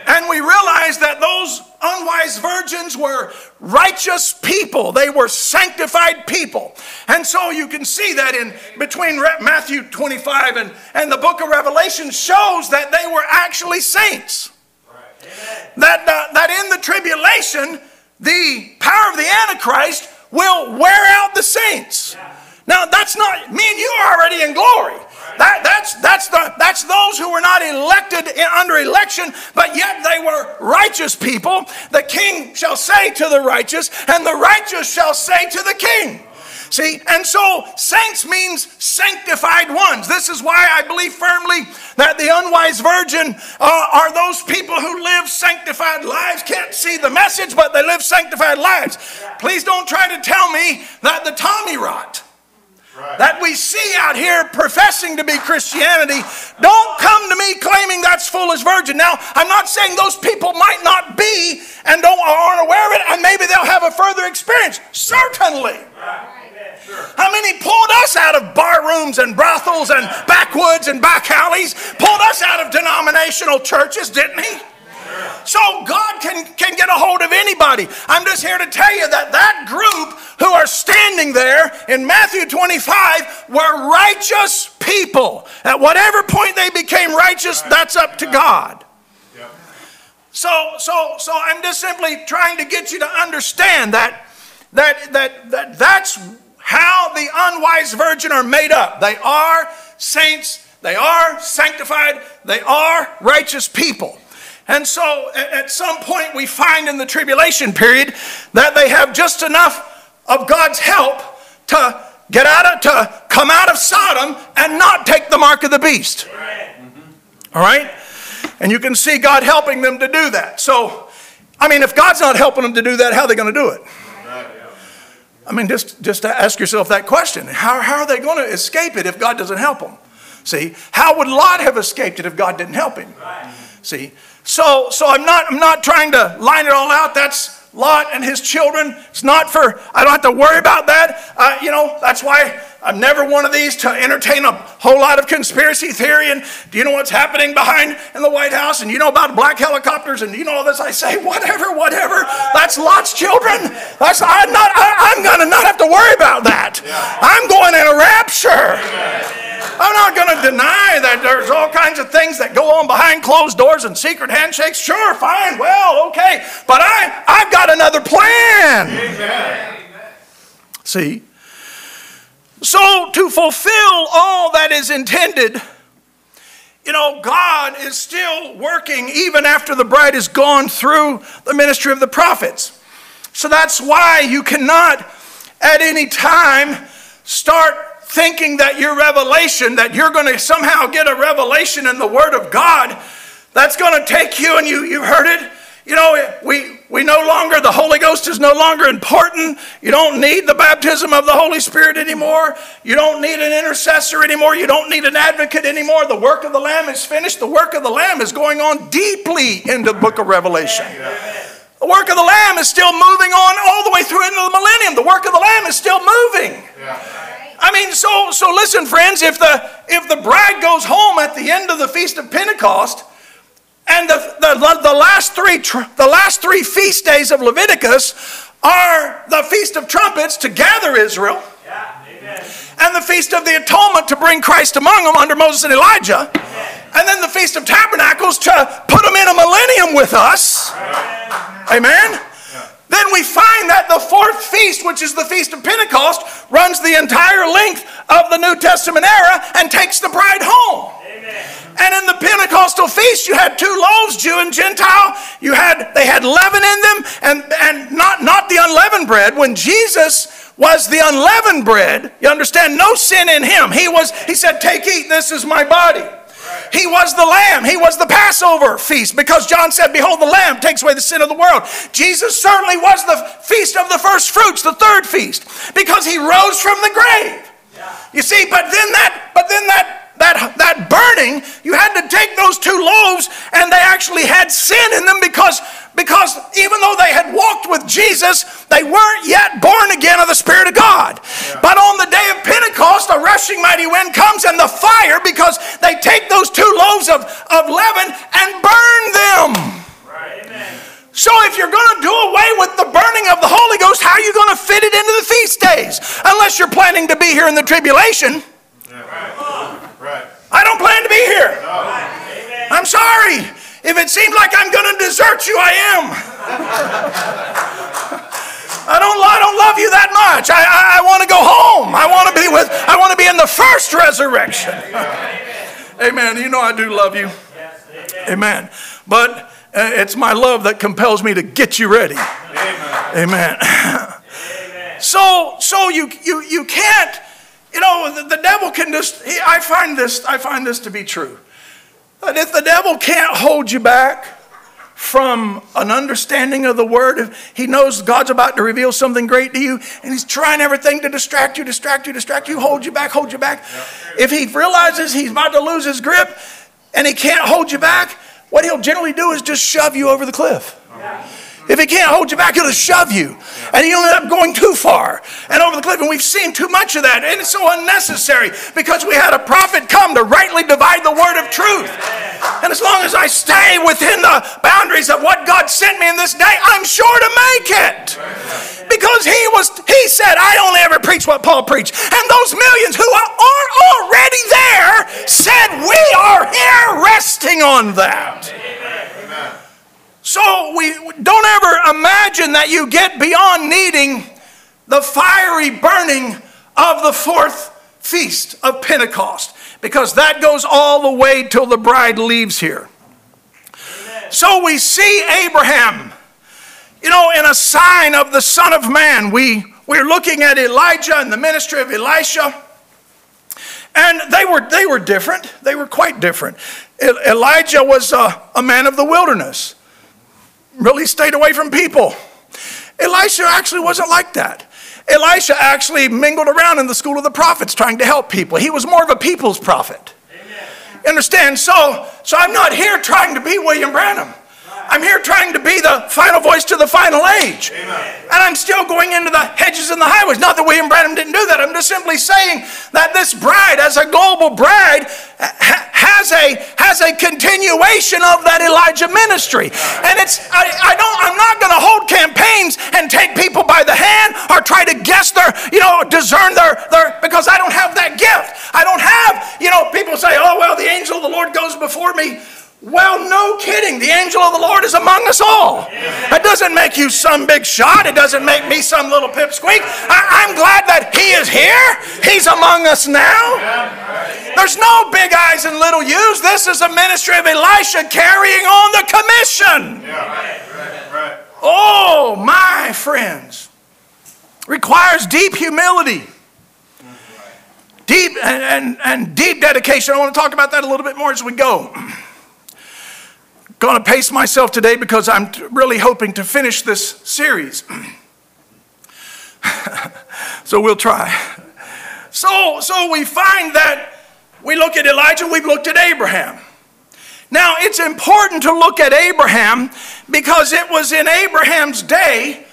And we realize that those unwise virgins were righteous people. They were sanctified people. And so you can see that in between Matthew 25 and, and the book of Revelation shows that they were actually saints. That, uh, that in the tribulation, the power of the Antichrist will wear out the saints. Now, that's not, me and you are already in glory. That, that's, that's, the, that's those who were not elected in, under election, but yet they were righteous people. The king shall say to the righteous, and the righteous shall say to the king. See, and so saints means sanctified ones. This is why I believe firmly that the unwise virgin uh, are those people who live sanctified lives. Can't see the message, but they live sanctified lives. Please don't try to tell me that the Tommy rot that we see out here professing to be Christianity, don't come to me claiming that's foolish virgin. Now, I'm not saying those people might not be and don't aren't aware of it, and maybe they'll have a further experience. Certainly. How many pulled us out of bar rooms and brothels and backwoods and back alleys? Pulled us out of denominational churches, didn't he? So God can, can get a hold of anybody. I'm just here to tell you that that group who are standing there in Matthew 25 were righteous people. At whatever point they became righteous, that's up to God. So, so, so I'm just simply trying to get you to understand that, that, that, that that's how the unwise virgin are made up. They are saints, they are sanctified, they are righteous people. And so at some point we find in the tribulation period that they have just enough of God's help to get out of, to come out of Sodom and not take the mark of the beast. Mm-hmm. All right? And you can see God helping them to do that. So, I mean, if God's not helping them to do that, how are they going to do it? I mean, just, just ask yourself that question. How, how are they going to escape it if God doesn't help them? See, how would Lot have escaped it if God didn't help him? See, so, so I'm not, I'm not trying to line it all out. That's Lot and his children. It's not for, I don't have to worry about that. Uh, you know, that's why I'm never one of these to entertain a whole lot of conspiracy theory. And do you know what's happening behind in the White House? And you know about black helicopters? And you know all this? I say, whatever, whatever. That's Lot's children. That's, I'm not, I, I'm going to not have to worry about that. I'm going in a rapture. I'm not going to deny that there's all kinds of things that go on behind closed doors and secret handshakes. Sure, fine, well, okay. But I, I've got another plan. See? So, to fulfill all that is intended, you know, God is still working even after the bride is gone through the ministry of the prophets. So that's why you cannot at any time start thinking that your revelation, that you're going to somehow get a revelation in the Word of God that's going to take you and you, you heard it. You know, we, we no longer, the Holy Ghost is no longer important. You don't need the baptism of the Holy Spirit anymore. You don't need an intercessor anymore. You don't need an advocate anymore. The work of the Lamb is finished. The work of the Lamb is going on deeply into the book of Revelation. The work of the Lamb is still moving on all the way through into the millennium. The work of the Lamb is still moving. I mean, so so listen, friends. If the if the bride goes home at the end of the feast of Pentecost, and the, the, the, last three, the last three feast days of Leviticus are the Feast of Trumpets to gather Israel, and the Feast of the Atonement to bring Christ among them under Moses and Elijah, and then the Feast of Tabernacles to put them in a millennium with us. Amen. Then we find that the fourth feast, which is the Feast of Pentecost, runs the entire length of the New Testament era and takes the bride home. And in the Pentecostal feast, you had two loaves, Jew and Gentile. You had they had leaven in them, and, and not, not the unleavened bread. When Jesus was the unleavened bread, you understand, no sin in him. He was, he said, Take, eat, this is my body. He was the lamb. He was the Passover feast because John said, Behold, the lamb takes away the sin of the world. Jesus certainly was the feast of the first fruits, the third feast, because he rose from the grave. You see, but then that, but then that that, that burning, you had to take those two loaves and they actually had sin in them because, because even though they had walked with Jesus, they weren't yet born again of the Spirit of God. Yeah. But on the day of Pentecost, a rushing mighty wind comes and the fire because they take those two loaves of, of leaven and burn them. Right. So if you're going to do away with the burning of the Holy Ghost, how are you going to fit it into the feast days? Unless you're planning to be here in the tribulation. Yeah. Right. Right. I don't plan to be here. No. I'm sorry. If it seems like I'm going to desert you, I am. I don't, I don't love you that much. I, I, I want to go home. I want to be with, I want to be in the first resurrection. Amen. You know I do love you. Amen. But uh, it's my love that compels me to get you ready. Amen. So, so you, you, you can't you know, the, the devil can just, he, I find this, I find this to be true. That if the devil can't hold you back from an understanding of the word, he knows God's about to reveal something great to you, and he's trying everything to distract you, distract you, distract you, hold you back, hold you back. If he realizes he's about to lose his grip and he can't hold you back, what he'll generally do is just shove you over the cliff. If he can't hold you back, he'll shove you. And you end up going too far and over the cliff. And we've seen too much of that. And it's so unnecessary because we had a prophet come to rightly divide the word of truth. And as long as I stay within the boundaries of what God sent me in this day, I'm sure to make it. Because he was, he said, I only ever preach what Paul preached. And those millions who are already there said, We are here resting on that. So we don't ever imagine that you get beyond needing the fiery burning of the fourth feast of Pentecost because that goes all the way till the bride leaves here. Amen. So we see Abraham, you know, in a sign of the Son of Man. We, we're looking at Elijah and the ministry of Elisha. And they were, they were different. They were quite different. Elijah was a, a man of the wilderness really stayed away from people. Elisha actually wasn't like that. Elisha actually mingled around in the school of the prophets trying to help people. He was more of a people's prophet. Amen. Understand? So, so I'm not here trying to be William Branham. I'm here trying to be the final voice to the final age. Amen. And I'm still going into the hedges and the highways. Not that William Branham didn't do that. I'm just simply saying that this bride, as a global bride, has a has a continuation of that Elijah ministry. And it's I, I don't I'm not gonna hold campaigns and take people by the hand or try to guess their, you know, discern their their because I don't have that gift. I don't have, you know, people say, oh well, the angel of the Lord goes before me. Well, no kidding. The angel of the Lord is among us all. That doesn't make you some big shot. It doesn't make me some little pipsqueak. I, I'm glad that He is here. He's among us now. There's no big eyes and little U's. This is a ministry of Elisha carrying on the commission. Oh, my friends. Requires deep humility. Deep and, and, and deep dedication. I want to talk about that a little bit more as we go. Going to pace myself today because I'm really hoping to finish this series. so we'll try. So, so we find that we look at Elijah, we've looked at Abraham. Now, it's important to look at Abraham because it was in Abraham's day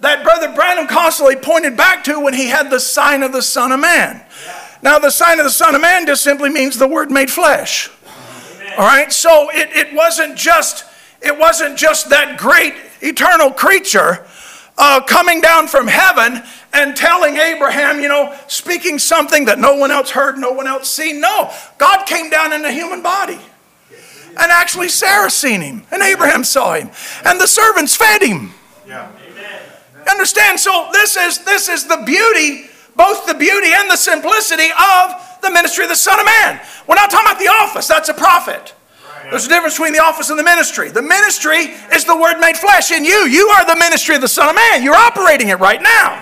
that Brother Branham constantly pointed back to when he had the sign of the Son of Man. Now, the sign of the Son of Man just simply means the Word made flesh. All right, so it, it wasn't just it wasn't just that great eternal creature uh, coming down from heaven and telling Abraham, you know, speaking something that no one else heard, no one else seen. No, God came down in a human body. And actually, Sarah seen him, and Abraham saw him, and the servants fed him. Yeah. Amen. Understand? So this is this is the beauty, both the beauty and the simplicity of the ministry of the Son of Man. We're not talking about the office, that's a prophet. There's a difference between the office and the ministry. The ministry is the word made flesh in you. You are the ministry of the Son of Man. You're operating it right now.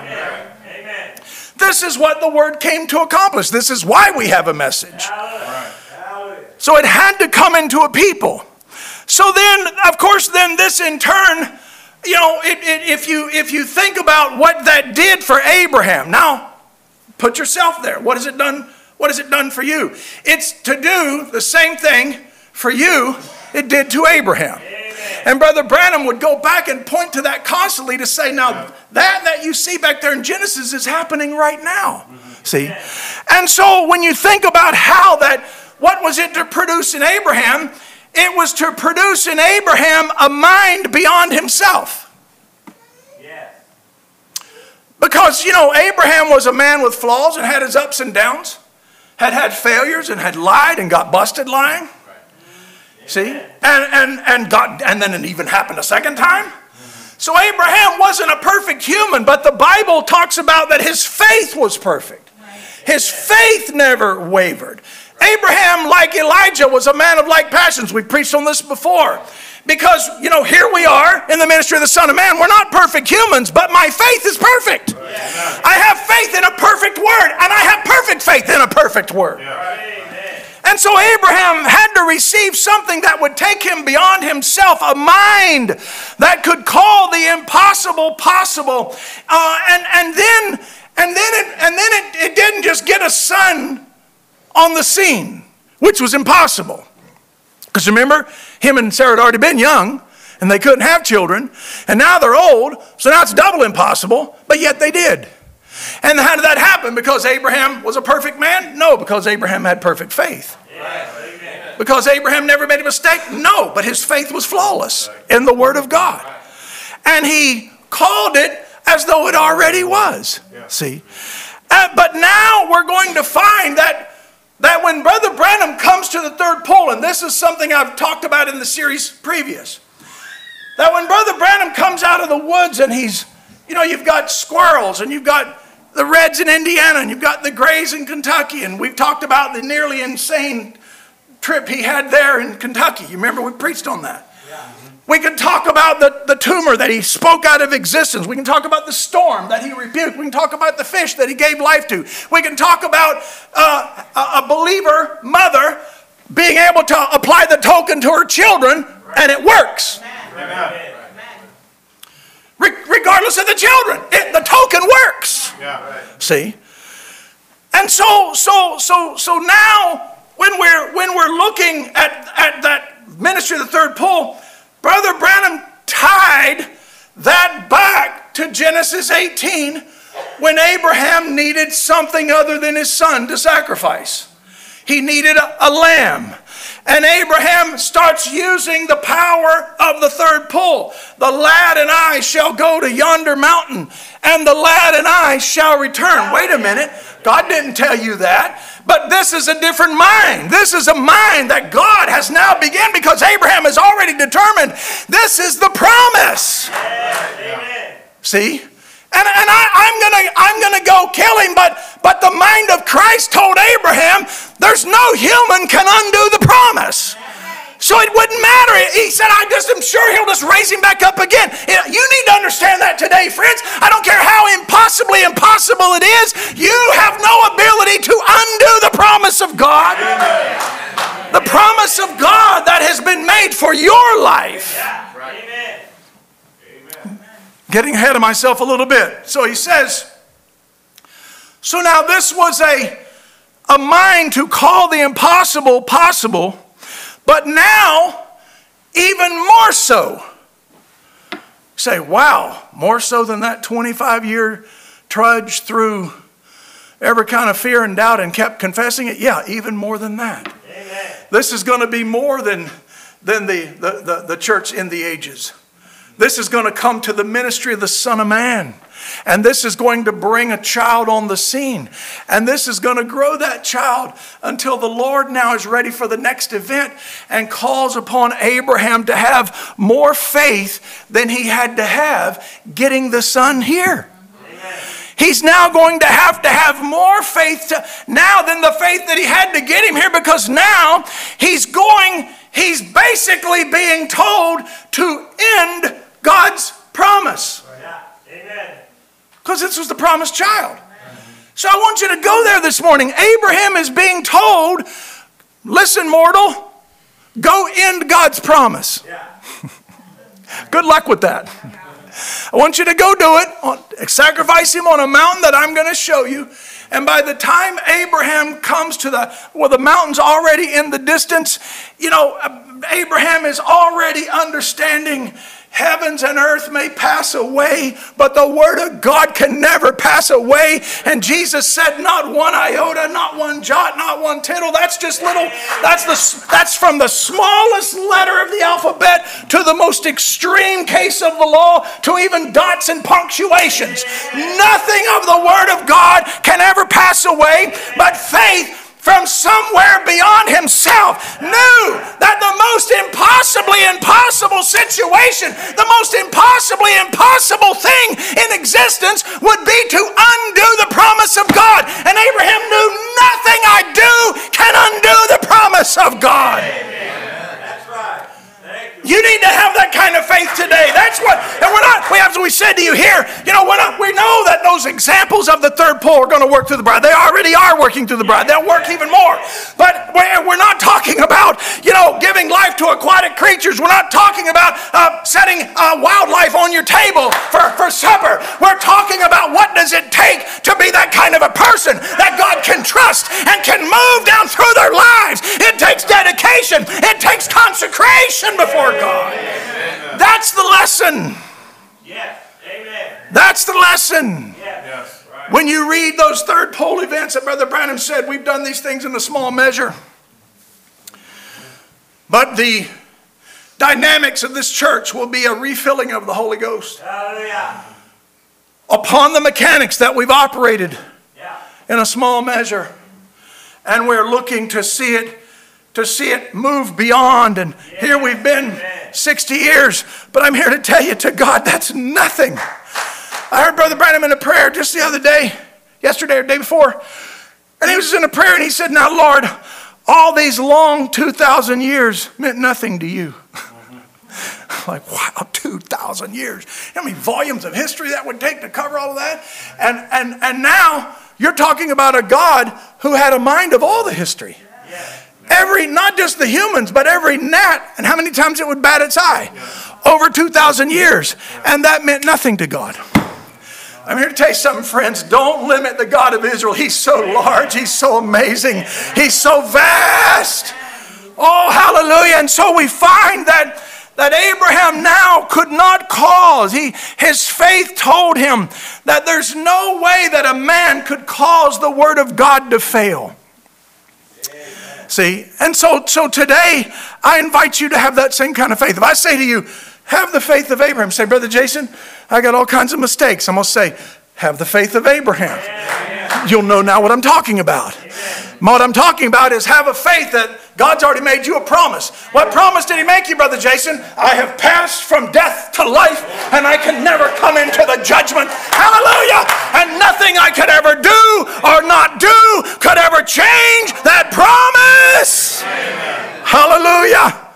This is what the word came to accomplish. This is why we have a message. So it had to come into a people. So then, of course, then this in turn, you know, it, it, if you if you think about what that did for Abraham, now put yourself there. What has it done? What has it done for you? It's to do the same thing for you it did to Abraham. And Brother Branham would go back and point to that constantly to say, now that that you see back there in Genesis is happening right now. Mm-hmm. See? And so when you think about how that, what was it to produce in Abraham? It was to produce in Abraham a mind beyond himself. Because, you know, Abraham was a man with flaws and had his ups and downs, had had failures and had lied and got busted lying. See? And, and, and, got, and then it even happened a second time. So Abraham wasn't a perfect human, but the Bible talks about that his faith was perfect. His faith never wavered. Abraham, like Elijah, was a man of like passions. We preached on this before. Because, you know, here we are in the ministry of the Son of Man. We're not perfect humans, but my faith is perfect. I have faith in a perfect word, and I have perfect faith in a perfect word. And so Abraham had to receive something that would take him beyond himself, a mind that could call the impossible possible. Uh, and, and then, and then, it, and then it, it didn't just get a son on the scene, which was impossible. Because remember, him and Sarah had already been young, and they couldn't have children, and now they're old, so now it's double impossible, but yet they did. And how did that happen? Because Abraham was a perfect man? No, because Abraham had perfect faith. Because Abraham never made a mistake? No, but his faith was flawless in the Word of God. And he called it as though it already was. See? Uh, but now we're going to find that that when Brother Branham comes to the third pull, and this is something I've talked about in the series previous, that when Brother Branham comes out of the woods and he's, you know, you've got squirrels and you've got the Reds in Indiana and you've got the Grays in Kentucky, and we've talked about the nearly insane trip he had there in Kentucky. You remember we preached on that. We can talk about the, the tumor that he spoke out of existence. We can talk about the storm that he rebuked. We can talk about the fish that he gave life to. We can talk about uh, a, a believer mother being able to apply the token to her children, and it works. Re- regardless of the children, it, the token works. See? And so, so, so, so now, when we're when we're looking at, at that ministry of the third pull, Brother Branham tied that back to Genesis 18 when Abraham needed something other than his son to sacrifice. He needed a, a lamb. And Abraham starts using the power of the third pull. The lad and I shall go to yonder mountain, and the lad and I shall return. Wait a minute. God didn't tell you that. But this is a different mind. This is a mind that God has now begun because Abraham has already determined this is the promise. See? And, and I, I'm gonna I'm gonna go kill him, but but the mind of Christ told Abraham, there's no human can undo the promise. So it wouldn't matter. He said, I just am sure he'll just raise him back up again. You need to understand that today, friends. I don't care how impossibly impossible it is, you have no ability to undo the promise of God. The promise of God that has been made for your life. Getting ahead of myself a little bit. So he says, so now this was a, a mind to call the impossible possible, but now even more so. Say, wow, more so than that 25 year trudge through every kind of fear and doubt and kept confessing it? Yeah, even more than that. Amen. This is going to be more than, than the, the, the, the church in the ages. This is going to come to the ministry of the Son of Man. And this is going to bring a child on the scene. And this is going to grow that child until the Lord now is ready for the next event and calls upon Abraham to have more faith than he had to have getting the son here. He's now going to have to have more faith to, now than the faith that he had to get him here because now he's going, he's basically being told to end God's promise. Because this was the promised child. So I want you to go there this morning. Abraham is being told, listen, mortal, go end God's promise. Good luck with that. I want you to go do it. Sacrifice him on a mountain that I'm going to show you. And by the time Abraham comes to the, well, the mountain's already in the distance, you know, Abraham is already understanding Heavens and earth may pass away, but the word of God can never pass away. And Jesus said, not one iota, not one jot, not one tittle. That's just little, that's the that's from the smallest letter of the alphabet to the most extreme case of the law to even dots and punctuations. Nothing of the word of God can ever pass away, but faith from somewhere beyond himself knew that the most impossibly impossible situation, the most impossibly impossible thing in existence would be to undo the promise of God. And Abraham knew nothing I do can undo the promise of God. You need to have that kind of faith today. That's what, and we're not, we, as we said to you here, you know, we're not, we know that those examples of the third pull are going to work through the bride. They already are working through the bride. They'll work even more. But we're, we're not talking about, you know, giving life to aquatic creatures. We're not talking about uh, setting uh, wildlife on your table for, for supper. We're talking about what does it take to be that kind of a person that God can trust and can move down through their lives. It takes dedication. It takes consecration before God. That's the lesson. Yes. Amen. That's the lesson. Yes. When you read those third pull events that Brother Branham said, we've done these things in a small measure. But the dynamics of this church will be a refilling of the Holy Ghost Hallelujah. upon the mechanics that we've operated Yeah. in a small measure. And we're looking to see it to see it move beyond. And here we've been 60 years, but I'm here to tell you to God, that's nothing. I heard Brother Branham in a prayer just the other day, yesterday or day before, and he was in a prayer and he said, Now, Lord, all these long 2,000 years meant nothing to you. like, wow, 2,000 years. How many volumes of history that would take to cover all of that? And, and, and now you're talking about a God who had a mind of all the history. Every, not just the humans, but every gnat, and how many times it would bat its eye? Over 2,000 years. And that meant nothing to God. I'm here to tell you something, friends. Don't limit the God of Israel. He's so large, He's so amazing, He's so vast. Oh, hallelujah. And so we find that that Abraham now could not cause. He, his faith told him that there's no way that a man could cause the word of God to fail. See, and so, so today I invite you to have that same kind of faith. If I say to you, have the faith of Abraham, say, Brother Jason, I got all kinds of mistakes. I'm going to say, have the faith of Abraham. You'll know now what I'm talking about. What I'm talking about is have a faith that God's already made you a promise. What promise did He make you, Brother Jason? I have passed from death to life, and I can never come into the judgment. Hallelujah! And nothing I could ever do or not do could ever change that promise. Hallelujah.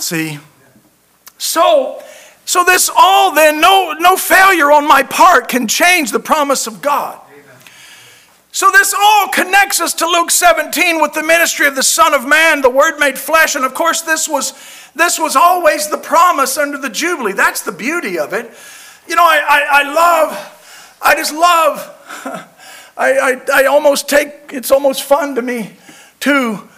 See? So, so this all then, no, no failure on my part can change the promise of God. So this all connects us to Luke 17 with the ministry of the Son of Man, the Word made flesh, and of course this was this was always the promise under the Jubilee. That's the beauty of it. You know, I, I, I love, I just love, I, I, I almost take, it's almost fun to me to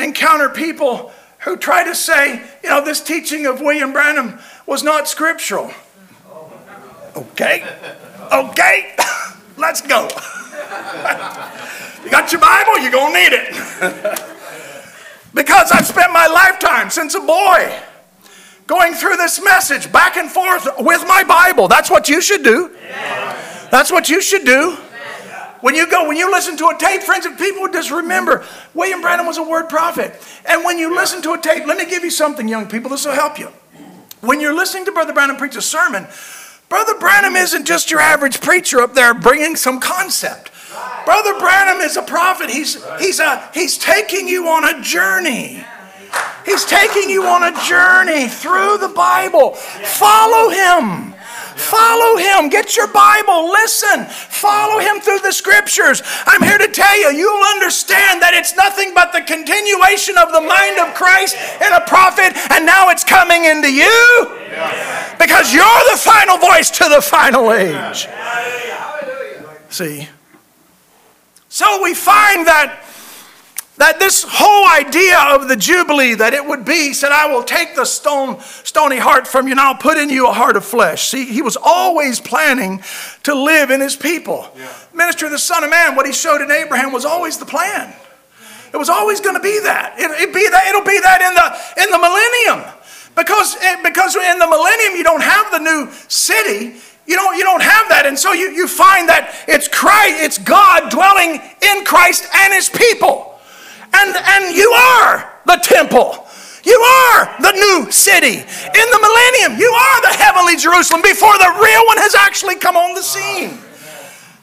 encounter people who try to say, you know, this teaching of William Branham was not scriptural. Okay, okay, let's go. you got your Bible, you're going to need it. because I've spent my lifetime since a boy going through this message back and forth with my Bible. That's what you should do. That's what you should do. When you go, when you listen to a tape, friends, if people just remember, William Branham was a word prophet. And when you listen to a tape, let me give you something, young people, this will help you. When you're listening to Brother Branham preach a sermon, Brother Branham isn't just your average preacher up there bringing some concept. Brother Branham is a prophet. He's, he's, a, he's taking you on a journey. He's taking you on a journey through the Bible. Follow him. Follow him. Get your Bible. Listen. Follow him through the scriptures. I'm here to tell you, you'll understand that it's nothing but the continuation of the mind of Christ in a prophet, and now it's coming into you because you're the final voice to the final age. See? So we find that that this whole idea of the Jubilee, that it would be, said, I will take the stone, stony heart from you and I'll put in you a heart of flesh. See, he was always planning to live in his people. Yeah. Ministry of the Son of Man, what he showed in Abraham was always the plan. It was always going to be that. It, it be that. It'll be that in the, in the millennium. Because, eh, because in the millennium, you don't have the new city. You don't, you don't have that. And so you, you find that it's Christ, it's God dwelling in Christ and his people. And, and you are the temple. You are the new city. In the millennium, you are the heavenly Jerusalem before the real one has actually come on the scene.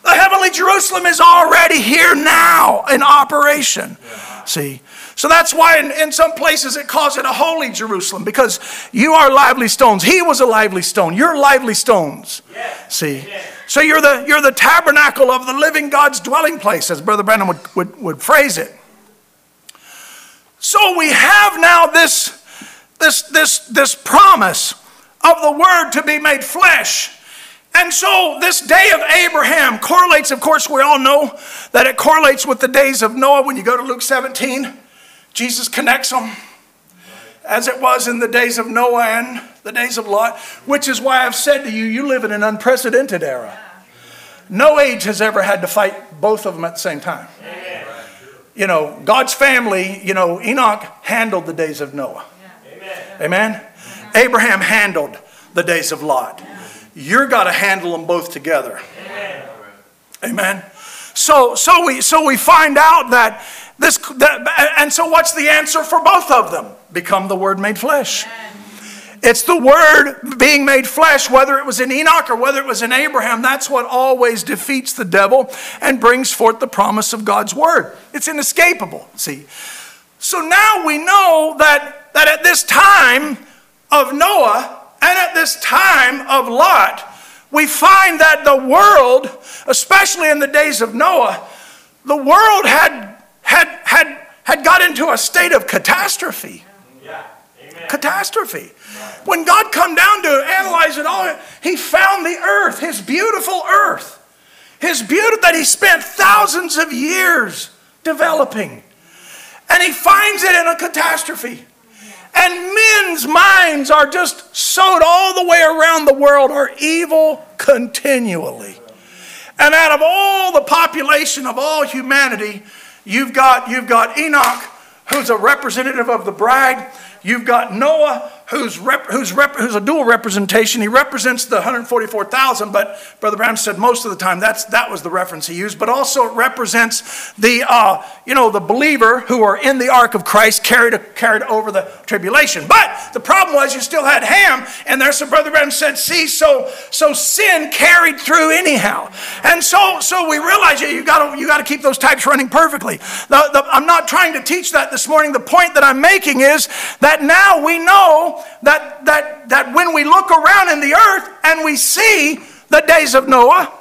The heavenly Jerusalem is already here now in operation. See? So that's why in, in, some places it calls it a holy Jerusalem because you are lively stones. He was a lively stone. You're lively stones. See? So you're the, you're the tabernacle of the living God's dwelling place, as Brother Branham would, would, would phrase it. So we have now this, this, this, this promise of the Word to be made flesh. And so this day of Abraham correlates, of course, we all know that it correlates with the days of Noah. When you go to Luke 17, Jesus connects them as it was in the days of Noah and the days of Lot, which is why I've said to you, you live in an unprecedented era. No age has ever had to fight both of them at the same time. Amen you know, God's family, you know, Enoch handled the days of Noah. Amen. Amen. Abraham handled the days of Lot. You're got to handle them both together. Amen. Amen. So, so we, so we find out that this, that, and so what's the answer for both of them? Become the Word made flesh. Amen. It's the Word being made flesh, whether it was in Enoch or whether it was in Abraham. That's what always defeats the devil and brings forth the promise of God's Word. It's inescapable, see. So now we know that, that at this time of Noah and at this time of Lot, we find that the world, especially in the days of Noah, the world had, had, had, had got into a state of catastrophe. Catastrophe. When God come down to analyze it all, he found the earth, his beautiful earth, his beauty that he spent thousands of years developing. And he finds it in a catastrophe. And men's minds are just sowed all the way around the world are evil continually. And out of all the population of all humanity, you've got, you've got Enoch, who's a representative of the bride. You've got Noah, who's, rep, who's, rep, who's a dual representation. He represents the 144,000, but Brother Branham said most of the time that's, that was the reference he used. But also it represents the, uh, you know, the believer who are in the ark of Christ carried, carried over the tribulation. But the problem was you still had Ham, and there, so Brother Branham said, see, so, so sin carried through anyhow. And so, so we realize you, you got you to keep those types running perfectly. The, the, I'm not trying to teach that this morning. The point that I'm making is that now we know that, that, that when we look around in the earth and we see the days of Noah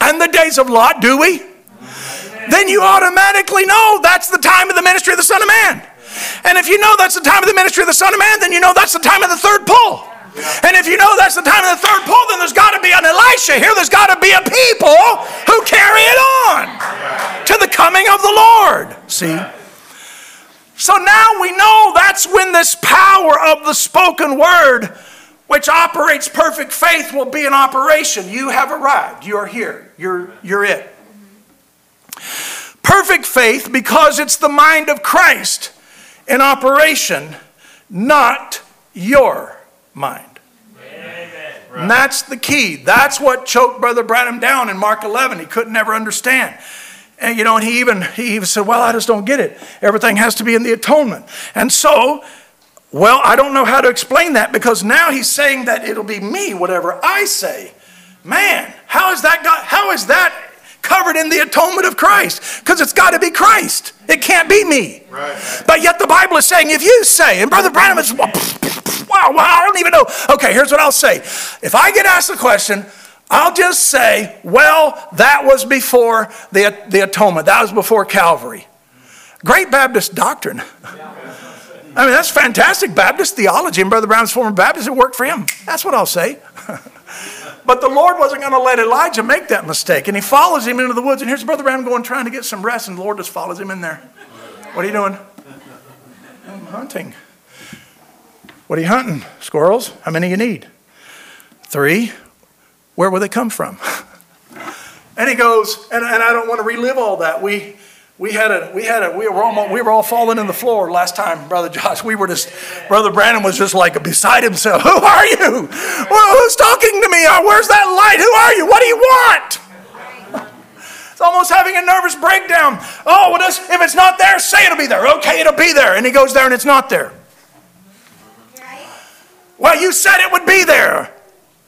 and the days of Lot, do we? Then you automatically know that's the time of the ministry of the Son of Man. And if you know that's the time of the ministry of the Son of Man, then you know that's the time of the third pull. And if you know that's the time of the third pull, then there's got to be an Elisha here. There's got to be a people who carry it on to the coming of the Lord. See? So now we know that's when this power of the spoken word, which operates perfect faith, will be in operation. You have arrived. You are here. You're, you're it. Perfect faith because it's the mind of Christ in operation, not your mind. And that's the key. That's what choked Brother Branham down in Mark 11. He couldn't ever understand. And you know, and he even he even said, "Well, I just don't get it. Everything has to be in the atonement." And so, well, I don't know how to explain that because now he's saying that it'll be me, whatever I say. Man, how is that got? How is that covered in the atonement of Christ? Because it's got to be Christ. It can't be me. Right. But yet the Bible is saying, if you say, and Brother Branham is, wow, wow, I don't even know. Okay, here's what I'll say. If I get asked a question, I'll just say, well, that was before the, the atonement. That was before Calvary. Great Baptist doctrine. I mean, that's fantastic Baptist theology. And Brother Branham's former Baptist, it worked for him. That's what I'll say. but the Lord wasn't going to let Elijah make that mistake. And he follows him into the woods. And here's Brother Brown going trying to get some rest. And the Lord just follows him in there. What are you doing? I'm hunting. What are you hunting? Squirrels? How many you need? Three. Where will they come from? and he goes, and, and I don't want to relive all that. We we had a we had a we were almost we were all falling in the floor last time, brother Josh. We were just brother Branham was just like beside himself. Who are you? Well, who's talking to me? Uh, Where's that light? Who are you? What do you want? It's almost having a nervous breakdown. Oh, well, this, if it's not there, say it'll be there. Okay, it'll be there. And he goes there and it's not there. Well, you said it would be there.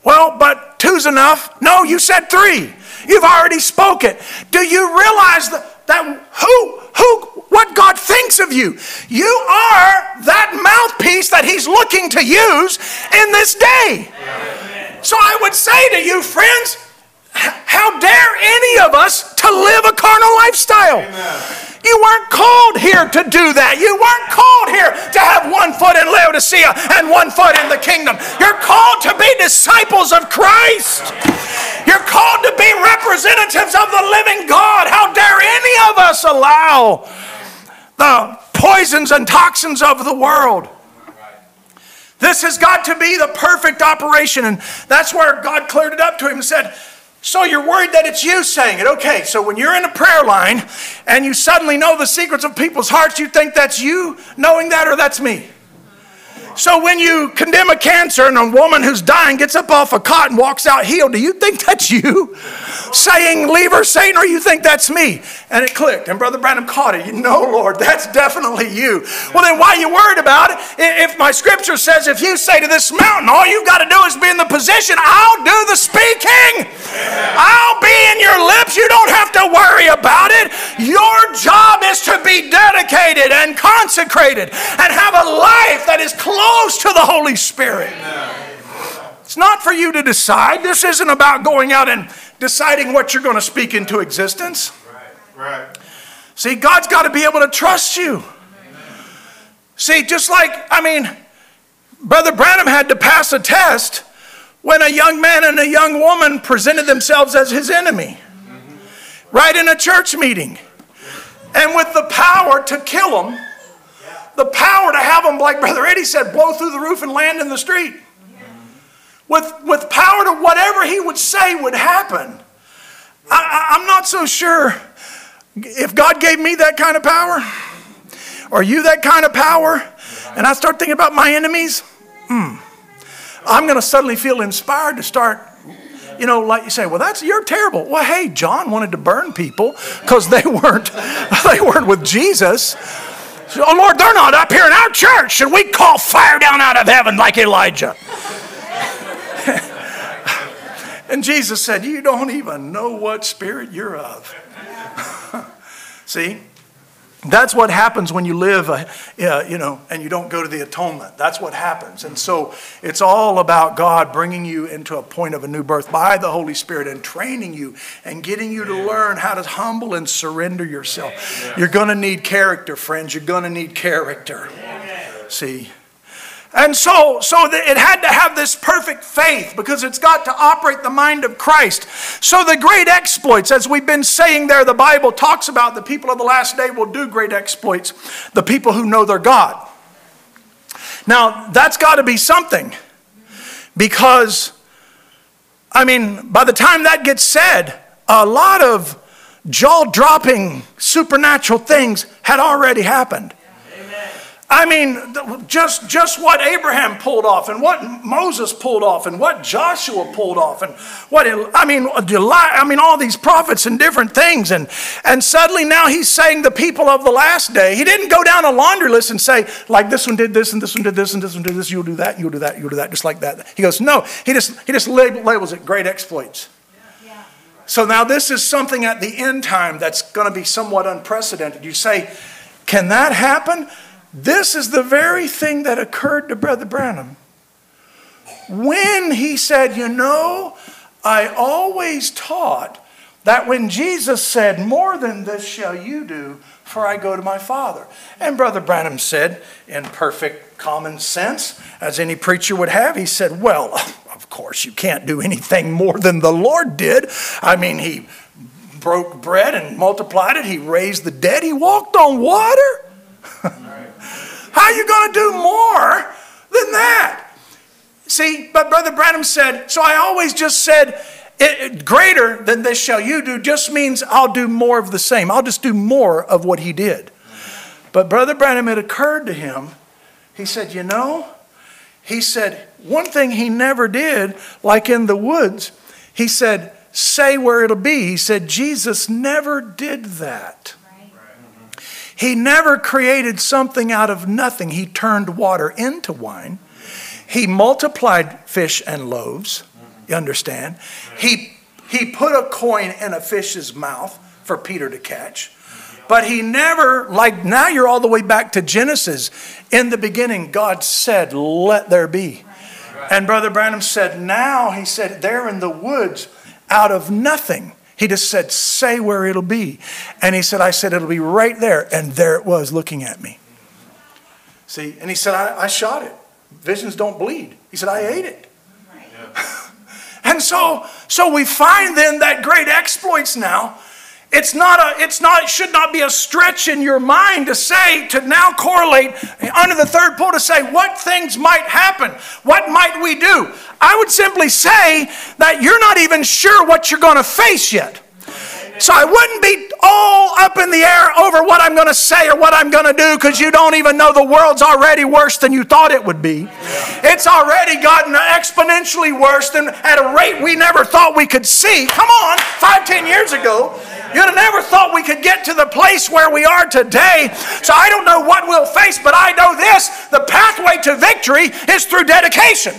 Well, but two's enough. No, you said three. You've already spoke it. Do you realize that, that who, who, what God thinks of you? You are that mouthpiece that He's looking to use in this day. So I would say to you, friends, how dare any of us to live a carnal lifestyle? You weren't called here to do that. You weren't called here to have one foot in Laodicea and one foot in the kingdom. You're called to be disciples of Christ. You're called to be representatives of the living God. How dare any of us allow the poisons and toxins of the world? This has got to be the perfect operation. And that's where God cleared it up to him and said, so you're worried that it's you saying it. Okay, so when you're in a prayer line and you suddenly know the secrets of people's hearts, you think that's you knowing that or that's me? So when you condemn a cancer and a woman who's dying gets up off a cot and walks out healed, do you think that's you saying, Leave her, Satan, or you think that's me? And it clicked. And Brother Branham caught it. You know, Lord, that's definitely you. Well, then why are you worried about it? If my scripture says, if you say to this mountain, all you've got to do is be in the position, I'll do the speaking. I'll be in your lips. You don't have to worry about it. Your job is to be dedicated and consecrated and have a life that is close to the Holy Spirit. It's not for you to decide. This isn't about going out and deciding what you're going to speak into existence. Right. Right. See, God's got to be able to trust you. See, just like, I mean, Brother Branham had to pass a test when a young man and a young woman presented themselves as his enemy, right in a church meeting. And with the power to kill them, the power to have them, like Brother Eddie said, blow through the roof and land in the street. With, with power to whatever he would say would happen. I, I'm not so sure if God gave me that kind of power, or you that kind of power, and I start thinking about my enemies, hmm, I'm going to suddenly feel inspired to start you know, like you say, well, that's you're terrible. Well, hey, John wanted to burn people because they weren't they weren't with Jesus. Oh Lord, they're not up here in our church. Should we call fire down out of heaven like Elijah? and Jesus said, You don't even know what spirit you're of. See? That's what happens when you live, uh, uh, you know, and you don't go to the atonement. That's what happens. And so it's all about God bringing you into a point of a new birth by the Holy Spirit and training you and getting you to learn how to humble and surrender yourself. You're going to need character, friends. You're going to need character. See? And so, so it had to have this perfect faith because it's got to operate the mind of Christ. So the great exploits, as we've been saying there, the Bible talks about the people of the last day will do great exploits, the people who know their God. Now, that's got to be something because, I mean, by the time that gets said, a lot of jaw dropping supernatural things had already happened. I mean, just, just what Abraham pulled off and what Moses pulled off and what Joshua pulled off and what, I mean, I mean, all these prophets and different things. And, and suddenly now he's saying the people of the last day, he didn't go down a laundry list and say, like this one did this and this one did this and this one did this, you'll do that, you'll do that, you'll do that, just like that. He goes, no, he just, he just labels it great exploits. So now this is something at the end time that's going to be somewhat unprecedented. You say, can that happen? This is the very thing that occurred to Brother Branham. When he said, You know, I always taught that when Jesus said, More than this shall you do, for I go to my Father. And Brother Branham said, in perfect common sense, as any preacher would have, he said, Well, of course, you can't do anything more than the Lord did. I mean, he broke bread and multiplied it, he raised the dead, he walked on water. How are you going to do more than that? See, but Brother Branham said, so I always just said, it, it, greater than this shall you do just means I'll do more of the same. I'll just do more of what he did. But Brother Branham, it occurred to him, he said, you know, he said, one thing he never did, like in the woods, he said, say where it'll be. He said, Jesus never did that. He never created something out of nothing. He turned water into wine. He multiplied fish and loaves. You understand? He, he put a coin in a fish's mouth for Peter to catch. But he never, like now you're all the way back to Genesis. In the beginning, God said, Let there be. And Brother Branham said, Now, he said, there in the woods, out of nothing, he just said, Say where it'll be. And he said, I said, It'll be right there. And there it was looking at me. See, and he said, I, I shot it. Visions don't bleed. He said, I ate it. and so, so we find then that great exploits now it's not a, it's not, it should not be a stretch in your mind to say, to now correlate under the third pull to say what things might happen. What might we do? I would simply say that you're not even sure what you're going to face yet. So I wouldn't be all up in the air over what I'm going to say or what I'm going to do because you don't even know the world's already worse than you thought it would be. It's already gotten exponentially worse than at a rate we never thought we could see. Come on, five, ten years ago, you'd have never thought we could get to the place where we are today. So I don't know what we'll face, but I know this the pathway to victory is through dedication.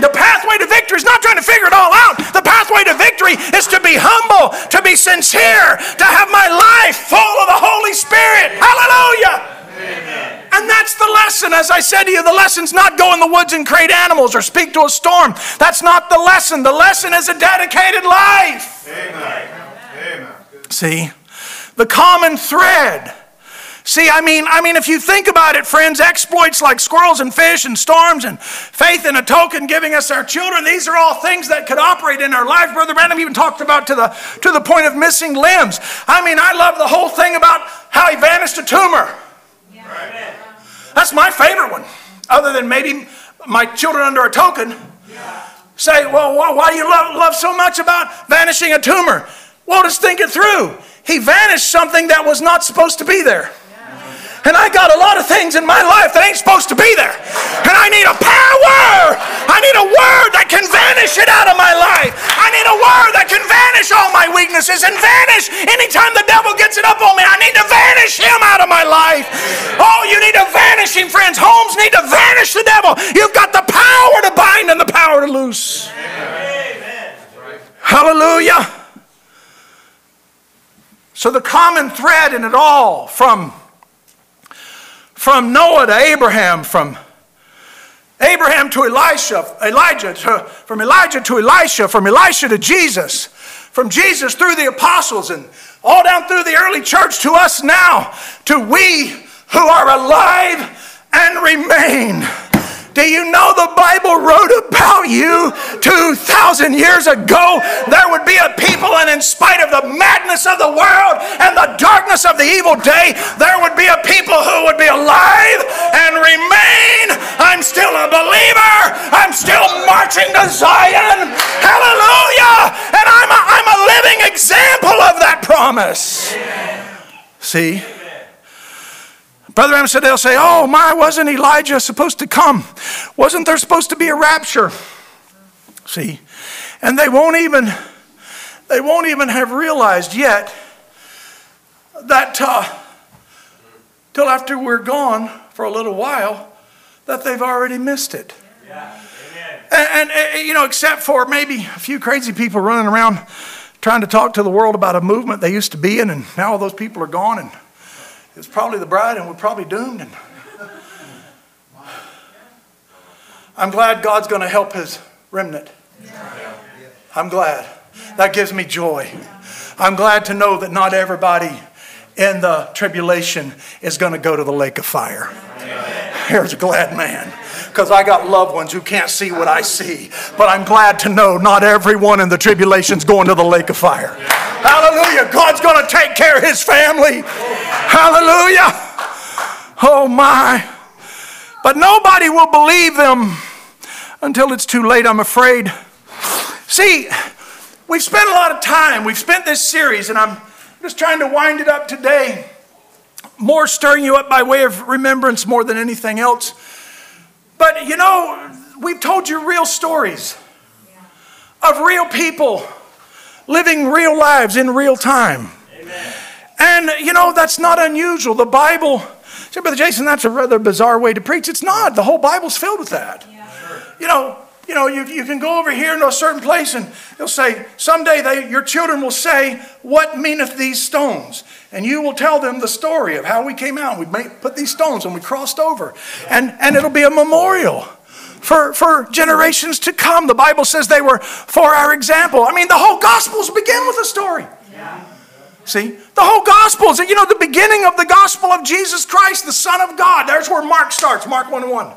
The pathway to victory is not trying to figure it all out. The pathway to victory is to be humble, to be sincere, to have my life full of the Holy Spirit. Hallelujah. Amen. And that's the lesson. As I said to you, the lesson's not go in the woods and create animals or speak to a storm. That's not the lesson. The lesson is a dedicated life. Amen. Amen. See, the common thread See, I mean, I mean, if you think about it, friends, exploits like squirrels and fish and storms and faith in a token giving us our children, these are all things that could operate in our life. Brother Branham even talked about to the to the point of missing limbs. I mean, I love the whole thing about how he vanished a tumor. That's my favorite one, other than maybe my children under a token. Say, well, why do you love, love so much about vanishing a tumor? Well, just think it through. He vanished something that was not supposed to be there. And I got a lot of things in my life that ain't supposed to be there. And I need a power. I need a word that can vanish it out of my life. I need a word that can vanish all my weaknesses and vanish anytime the devil gets it up on me. I need to vanish him out of my life. Oh, you need to vanish him, friends. Homes need to vanish the devil. You've got the power to bind and the power to loose. Hallelujah. So the common thread in it all from from Noah to Abraham, from Abraham to Elisha, Elijah to, from Elijah to Elisha, from Elisha to Jesus, from Jesus through the apostles and all down through the early church to us now, to we who are alive and remain. You know the Bible wrote about you 2,000 years ago? There would be a people, and in spite of the madness of the world and the darkness of the evil day, there would be a people who would be alive and remain. I'm still a believer. I'm still marching to Zion. Hallelujah. And I'm a, I'm a living example of that promise. See? Brother they'll say, Oh, my, wasn't Elijah supposed to come? Wasn't there supposed to be a rapture? See? And they won't even they won't even have realized yet that uh, till after we're gone for a little while that they've already missed it. And, and, uh, you know, except for maybe a few crazy people running around trying to talk to the world about a movement they used to be in, and now all those people are gone, and it's probably the bride, and we're probably doomed. And I'm glad God's going to help His remnant. I'm glad. That gives me joy. I'm glad to know that not everybody in the tribulation is going to go to the lake of fire. Here's a glad man. Because I got loved ones who can't see what I see. But I'm glad to know not everyone in the tribulation's going to the lake of fire. Hallelujah. God's going to take care of his family. Hallelujah. Oh my. But nobody will believe them until it's too late, I'm afraid. See, we've spent a lot of time, we've spent this series, and I'm just trying to wind it up today. More stirring you up by way of remembrance more than anything else. But you know, we've told you real stories of real people living real lives in real time. And you know, that's not unusual. The Bible, say, Brother Jason, that's a rather bizarre way to preach. It's not. The whole Bible's filled with that. You know, you know, you, you can go over here into a certain place and they'll say, someday they, your children will say, What meaneth these stones? And you will tell them the story of how we came out. We made, put these stones and we crossed over. And, and it'll be a memorial for, for generations to come. The Bible says they were for our example. I mean, the whole Gospels begin with a story. See, the whole Gospels, you know, the beginning of the Gospel of Jesus Christ, the Son of God. There's where Mark starts, Mark 1 1.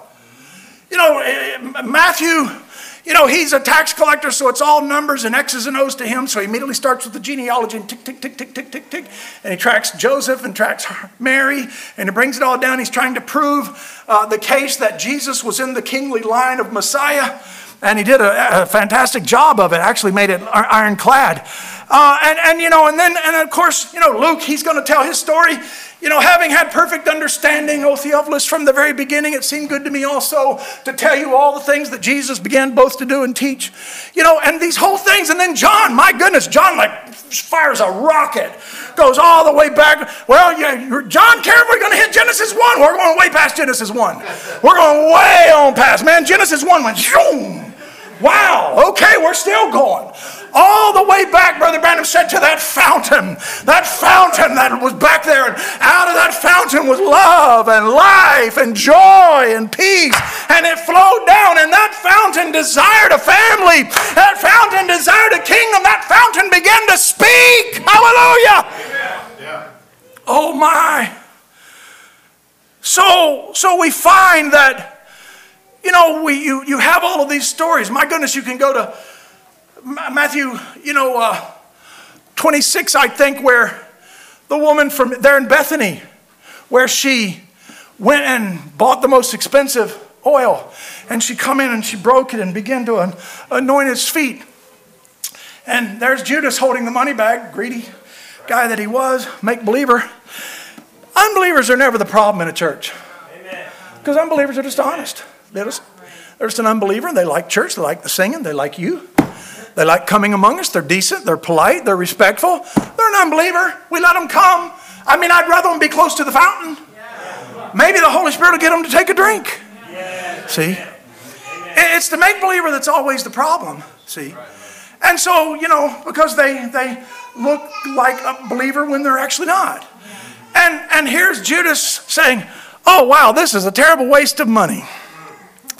You know, eh, Matthew, you know, he's a tax collector, so it's all numbers and X's and O's to him. So he immediately starts with the genealogy and tick, tick, tick, tick, tick, tick, tick. And he tracks Joseph and tracks Mary, and he brings it all down. He's trying to prove uh, the case that Jesus was in the kingly line of Messiah. And he did a, a fantastic job of it, actually made it ironclad. Uh, and, and, you know, and then, and of course, you know, Luke, he's going to tell his story. You know, having had perfect understanding, O Theophilus, from the very beginning, it seemed good to me also to tell you all the things that Jesus began both to do and teach. You know, and these whole things. And then John, my goodness, John like fires a rocket, goes all the way back. Well, yeah, John, care we're going to hit Genesis 1. We're going way past Genesis 1. We're going way on past. Man, Genesis 1 went zoom. Wow, okay, we're still going. All the way back, Brother Branham said, to that fountain. That fountain that was back there. And out of that fountain was love and life and joy and peace. And it flowed down. And that fountain desired a family. That fountain desired a kingdom. That fountain began to speak. Hallelujah. Oh my. So, so we find that you know, we, you, you have all of these stories. My goodness, you can go to Matthew, you know, uh, 26, I think, where the woman from there in Bethany, where she went and bought the most expensive oil, and she come in and she broke it and began to an- anoint his feet. And there's Judas holding the money bag, greedy guy that he was, make believer. Unbelievers are never the problem in a church. Because unbelievers are just honest. They're just an unbeliever. and They like church. They like the singing. They like you. They like coming among us. They're decent. They're polite. They're respectful. They're an unbeliever. We let them come. I mean, I'd rather them be close to the fountain. Maybe the Holy Spirit will get them to take a drink. See? It's the make believer that's always the problem. See? And so, you know, because they, they look like a believer when they're actually not. And, and here's Judas saying, Oh, wow, this is a terrible waste of money.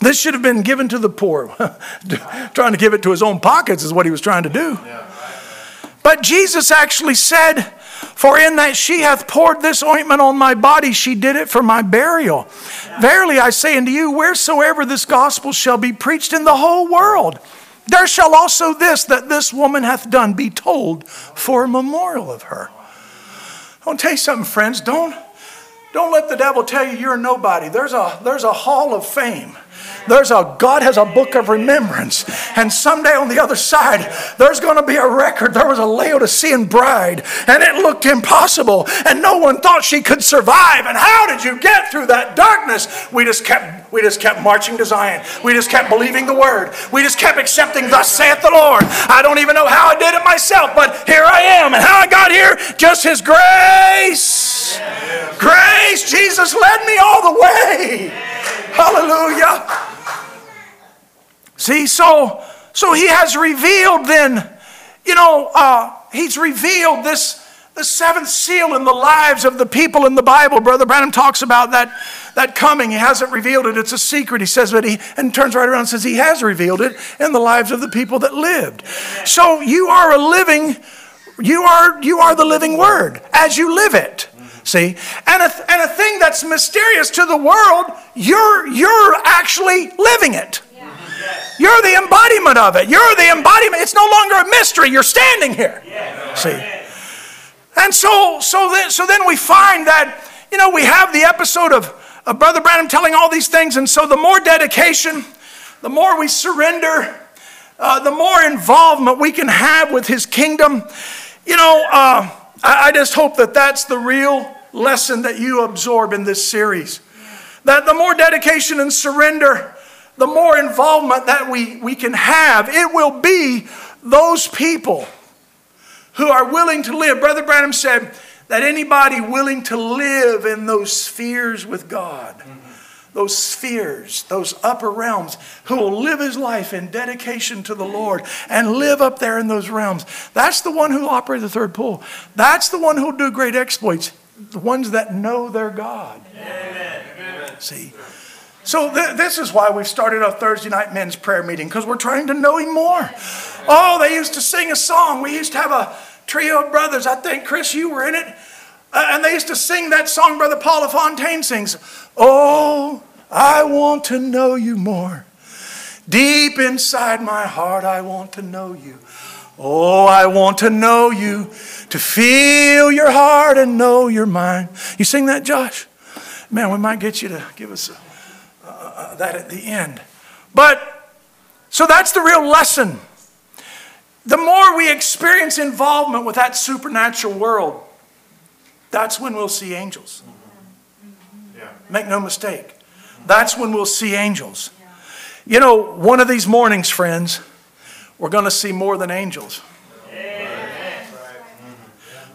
This should have been given to the poor. trying to give it to his own pockets is what he was trying to do. But Jesus actually said, For in that she hath poured this ointment on my body, she did it for my burial. Verily I say unto you, wheresoever this gospel shall be preached in the whole world, there shall also this that this woman hath done be told for a memorial of her. I want to tell you something, friends. Don't, don't let the devil tell you you're nobody. There's a, there's a hall of fame. There's a God has a book of remembrance. And someday on the other side, there's going to be a record. There was a Laodicean bride, and it looked impossible, and no one thought she could survive. And how did you get through that darkness? We just kept we just kept marching to Zion. We just kept believing the word. We just kept accepting, thus saith the Lord. I don't even know how I did it myself, but here I am. And how I got here, just his grace. Grace. Jesus led me all the way. Hallelujah. See, so so he has revealed then, you know, uh, he's revealed this the seventh seal in the lives of the people in the Bible. Brother Branham talks about that, that coming. He hasn't revealed it. It's a secret. He says that he, and turns right around and says he has revealed it in the lives of the people that lived. So you are a living, you are, you are the living word as you live it. See? And a, and a thing that's mysterious to the world, you're, you're actually living it. You're the embodiment of it. You're the embodiment. It's no longer a mystery. You're standing here. See? And so, so then, so then we find that, you know, we have the episode of, of Brother Branham telling all these things. And so the more dedication, the more we surrender, uh, the more involvement we can have with his kingdom. You know, uh, I, I just hope that that's the real lesson that you absorb in this series. That the more dedication and surrender, the more involvement that we, we can have, it will be those people who are willing to live. Brother Branham said that anybody willing to live in those spheres with God, those spheres, those upper realms, who will live his life in dedication to the Lord and live up there in those realms, that's the one who will operate the third pull. That's the one who will do great exploits, the ones that know their God. Amen. See? So th- this is why we've started our Thursday night men's prayer meeting because we're trying to know Him more. Oh, they used to sing a song. We used to have a trio of brothers. I think Chris, you were in it, uh, and they used to sing that song. Brother Paul Fontaine sings. Oh, I want to know you more. Deep inside my heart, I want to know you. Oh, I want to know you, to feel your heart and know your mind. You sing that, Josh? Man, we might get you to give us a uh, that at the end. But, so that's the real lesson. The more we experience involvement with that supernatural world, that's when we'll see angels. Yeah. Make no mistake. That's when we'll see angels. You know, one of these mornings, friends, we're going to see more than angels.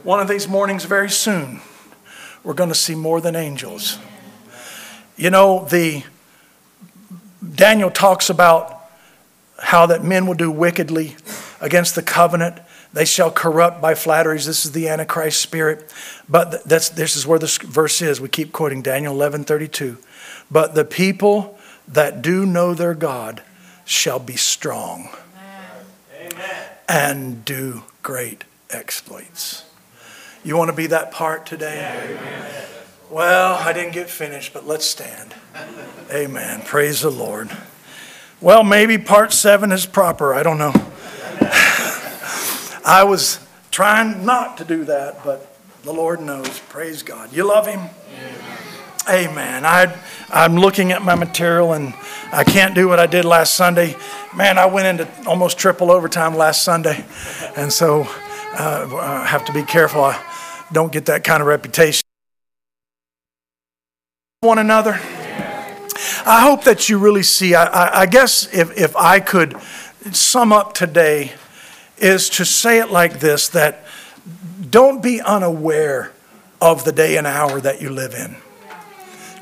One of these mornings, very soon, we're going to see more than angels. You know, the Daniel talks about how that men will do wickedly against the covenant. They shall corrupt by flatteries. This is the Antichrist spirit. But that's, this is where this verse is. We keep quoting Daniel 11 32. But the people that do know their God shall be strong Amen. and do great exploits. You want to be that part today? Amen. Well, I didn't get finished, but let's stand. Amen. Praise the Lord. Well, maybe part seven is proper. I don't know. I was trying not to do that, but the Lord knows. Praise God. You love Him? Amen. I, I'm looking at my material and I can't do what I did last Sunday. Man, I went into almost triple overtime last Sunday. And so uh, I have to be careful I don't get that kind of reputation. One another? I hope that you really see. I, I, I guess if, if I could sum up today, is to say it like this that don't be unaware of the day and hour that you live in.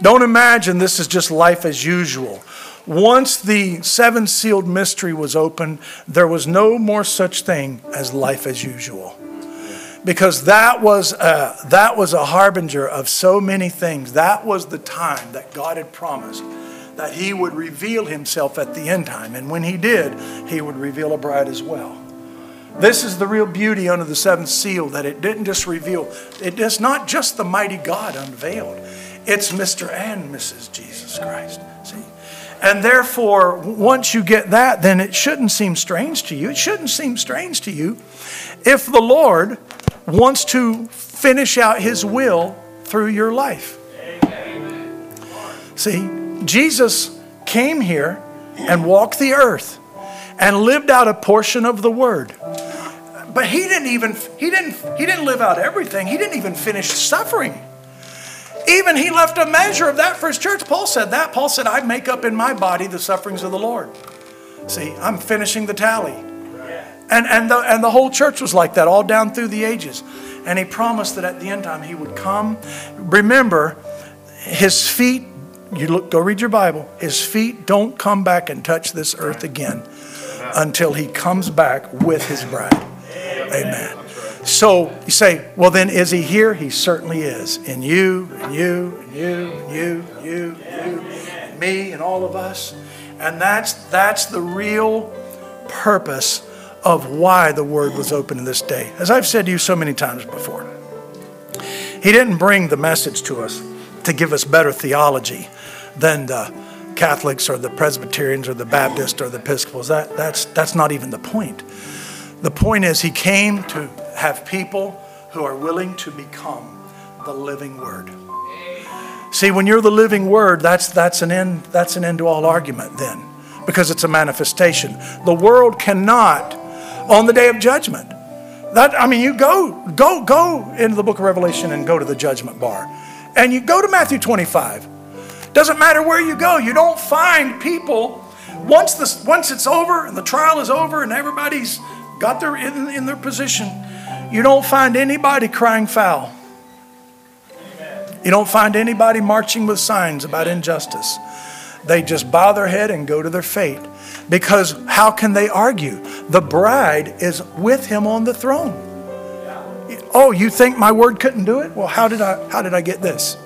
Don't imagine this is just life as usual. Once the seven sealed mystery was opened, there was no more such thing as life as usual. Because that was, a, that was a harbinger of so many things. That was the time that God had promised that He would reveal Himself at the end time. And when He did, He would reveal a bride as well. This is the real beauty under the seventh seal that it didn't just reveal, it is not just the mighty God unveiled, it's Mr. and Mrs. Jesus Christ. See? And therefore, once you get that, then it shouldn't seem strange to you. It shouldn't seem strange to you if the Lord wants to finish out His will through your life. See, Jesus came here and walked the earth and lived out a portion of the word. But he didn't even he didn't he didn't live out everything. He didn't even finish suffering. Even he left a measure of that for his church. Paul said that. Paul said, I make up in my body the sufferings of the Lord. See, I'm finishing the tally. And, and, the, and the whole church was like that all down through the ages. And he promised that at the end time he would come. Remember, his feet, you look, go read your Bible, his feet don't come back and touch this earth again until he comes back with his bride. Amen. So you say, well, then is he here? He certainly is. In you, and you, and you, and you, and you, and you, and me, and all of us. And that's, that's the real purpose of why the word was open in this day. As I've said to you so many times before, he didn't bring the message to us to give us better theology than the Catholics or the Presbyterians or the Baptists or the Episcopals. That, that's, that's not even the point. The point is, he came to have people who are willing to become the living word. See, when you're the living word, that's, that's, an end, that's an end to all argument then, because it's a manifestation. The world cannot, on the day of judgment, that, I mean, you go, go, go into the book of Revelation and go to the judgment bar. And you go to Matthew 25. Doesn't matter where you go, you don't find people. Once, this, once it's over and the trial is over and everybody's got their in, in their position, you don't find anybody crying foul. You don't find anybody marching with signs about injustice. They just bow their head and go to their fate. Because how can they argue? The bride is with him on the throne. Oh, you think my word couldn't do it? Well, how did I how did I get this?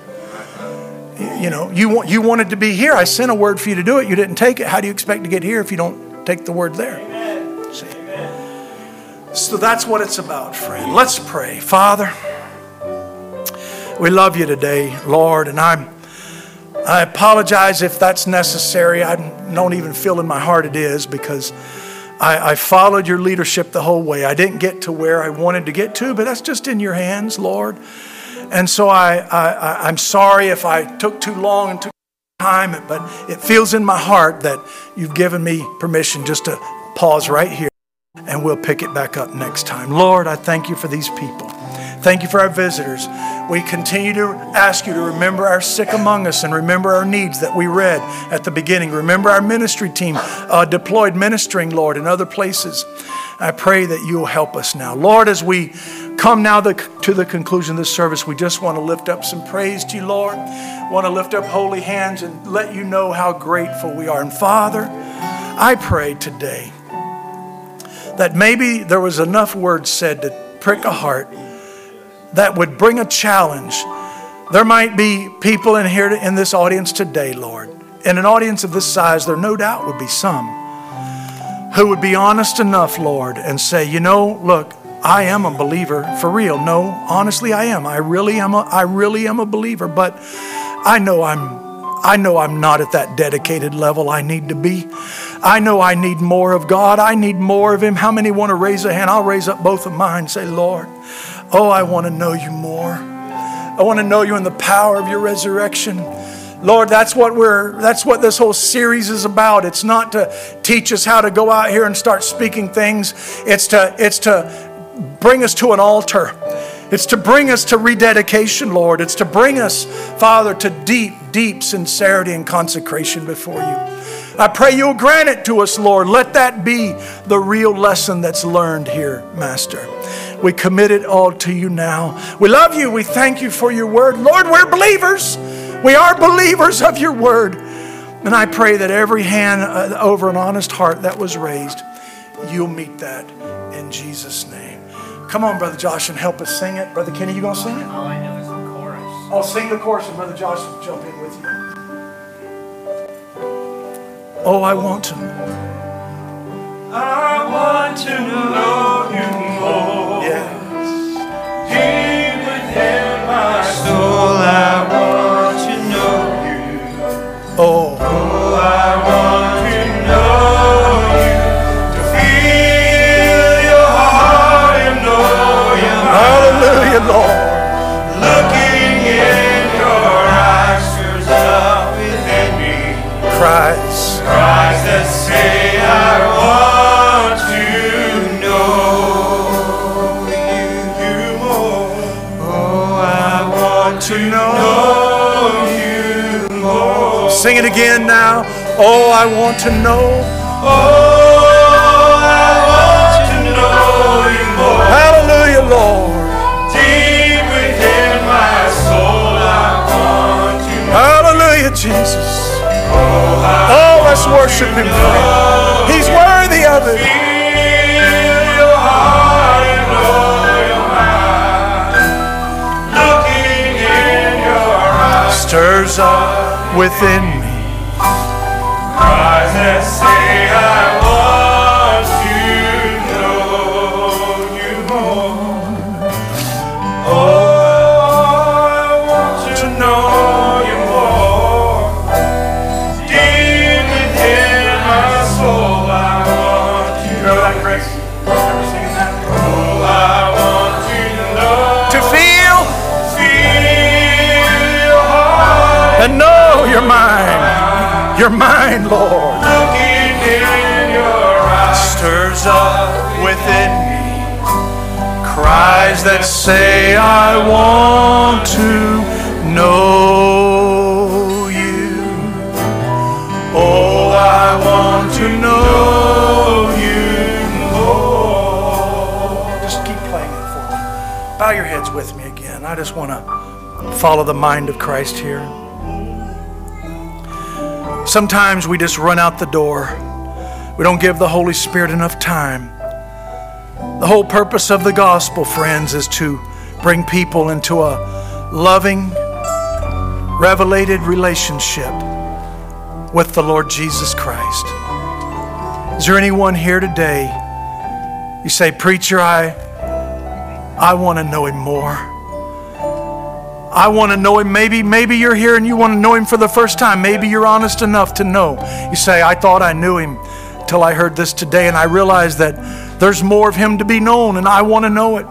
You know, you want you wanted to be here. I sent a word for you to do it. You didn't take it. How do you expect to get here if you don't take the word there? See? So that's what it's about, friend. Let's pray. Father, we love you today, Lord, and I'm I apologize if that's necessary. I don't even feel in my heart it is because I, I, followed your leadership the whole way. I didn't get to where I wanted to get to, but that's just in your hands, Lord. And so I, I, I'm sorry if I took too long and took time, but it feels in my heart that you've given me permission just to pause right here and we'll pick it back up next time. Lord, I thank you for these people. Thank you for our visitors. We continue to ask you to remember our sick among us and remember our needs that we read at the beginning. Remember our ministry team uh, deployed ministering, Lord, in other places. I pray that you will help us now. Lord, as we come now the, to the conclusion of this service, we just want to lift up some praise to you, Lord. Want to lift up holy hands and let you know how grateful we are. And Father, I pray today that maybe there was enough words said to prick a heart that would bring a challenge. There might be people in here in this audience today, Lord. In an audience of this size, there no doubt would be some who would be honest enough, Lord, and say, you know, look, I am a believer for real. No, honestly, I am. I really am a, I really am a believer, but I know I'm I know I'm not at that dedicated level I need to be. I know I need more of God. I need more of Him. How many want to raise a hand? I'll raise up both of mine say, Lord, oh, I want to know you more. I want to know you in the power of your resurrection. Lord, that's what we're that's what this whole series is about. It's not to teach us how to go out here and start speaking things. It's to it's to bring us to an altar. It's to bring us to rededication, Lord. It's to bring us, Father, to deep, deep sincerity and consecration before you. I pray you'll grant it to us, Lord. Let that be the real lesson that's learned here, Master. We commit it all to you now. We love you. We thank you for your word. Lord, we're believers. We are believers of your word. And I pray that every hand uh, over an honest heart that was raised, you'll meet that in Jesus' name. Come on, Brother Josh, and help us sing it. Brother Kenny, you gonna sing it? All I know is the chorus. I'll sing the chorus, and Brother Josh will jump in with Oh, I want to. I want to know you more. Sing it again now. Oh, I want to know. Oh, I want to know you more. Hallelujah, Lord. Deep within my soul, I want to know. Hallelujah, Jesus. Oh, let's worship Him. He's worthy of it. Stirs up within me. eyes and know your mind. Your mind, Lord. looking in your eyes. stirs up within me cries that say I want to know you oh I want to know you more just keep playing it for me bow your heads with me again I just want to follow the mind of Christ here sometimes we just run out the door we don't give the Holy Spirit enough time. The whole purpose of the gospel, friends, is to bring people into a loving, revelated relationship with the Lord Jesus Christ. Is there anyone here today? You say, Preacher, I, I want to know him more. I want to know him. Maybe, maybe you're here and you want to know him for the first time. Maybe you're honest enough to know. You say, I thought I knew him till I heard this today, and I realized that there's more of him to be known, and I want to know it.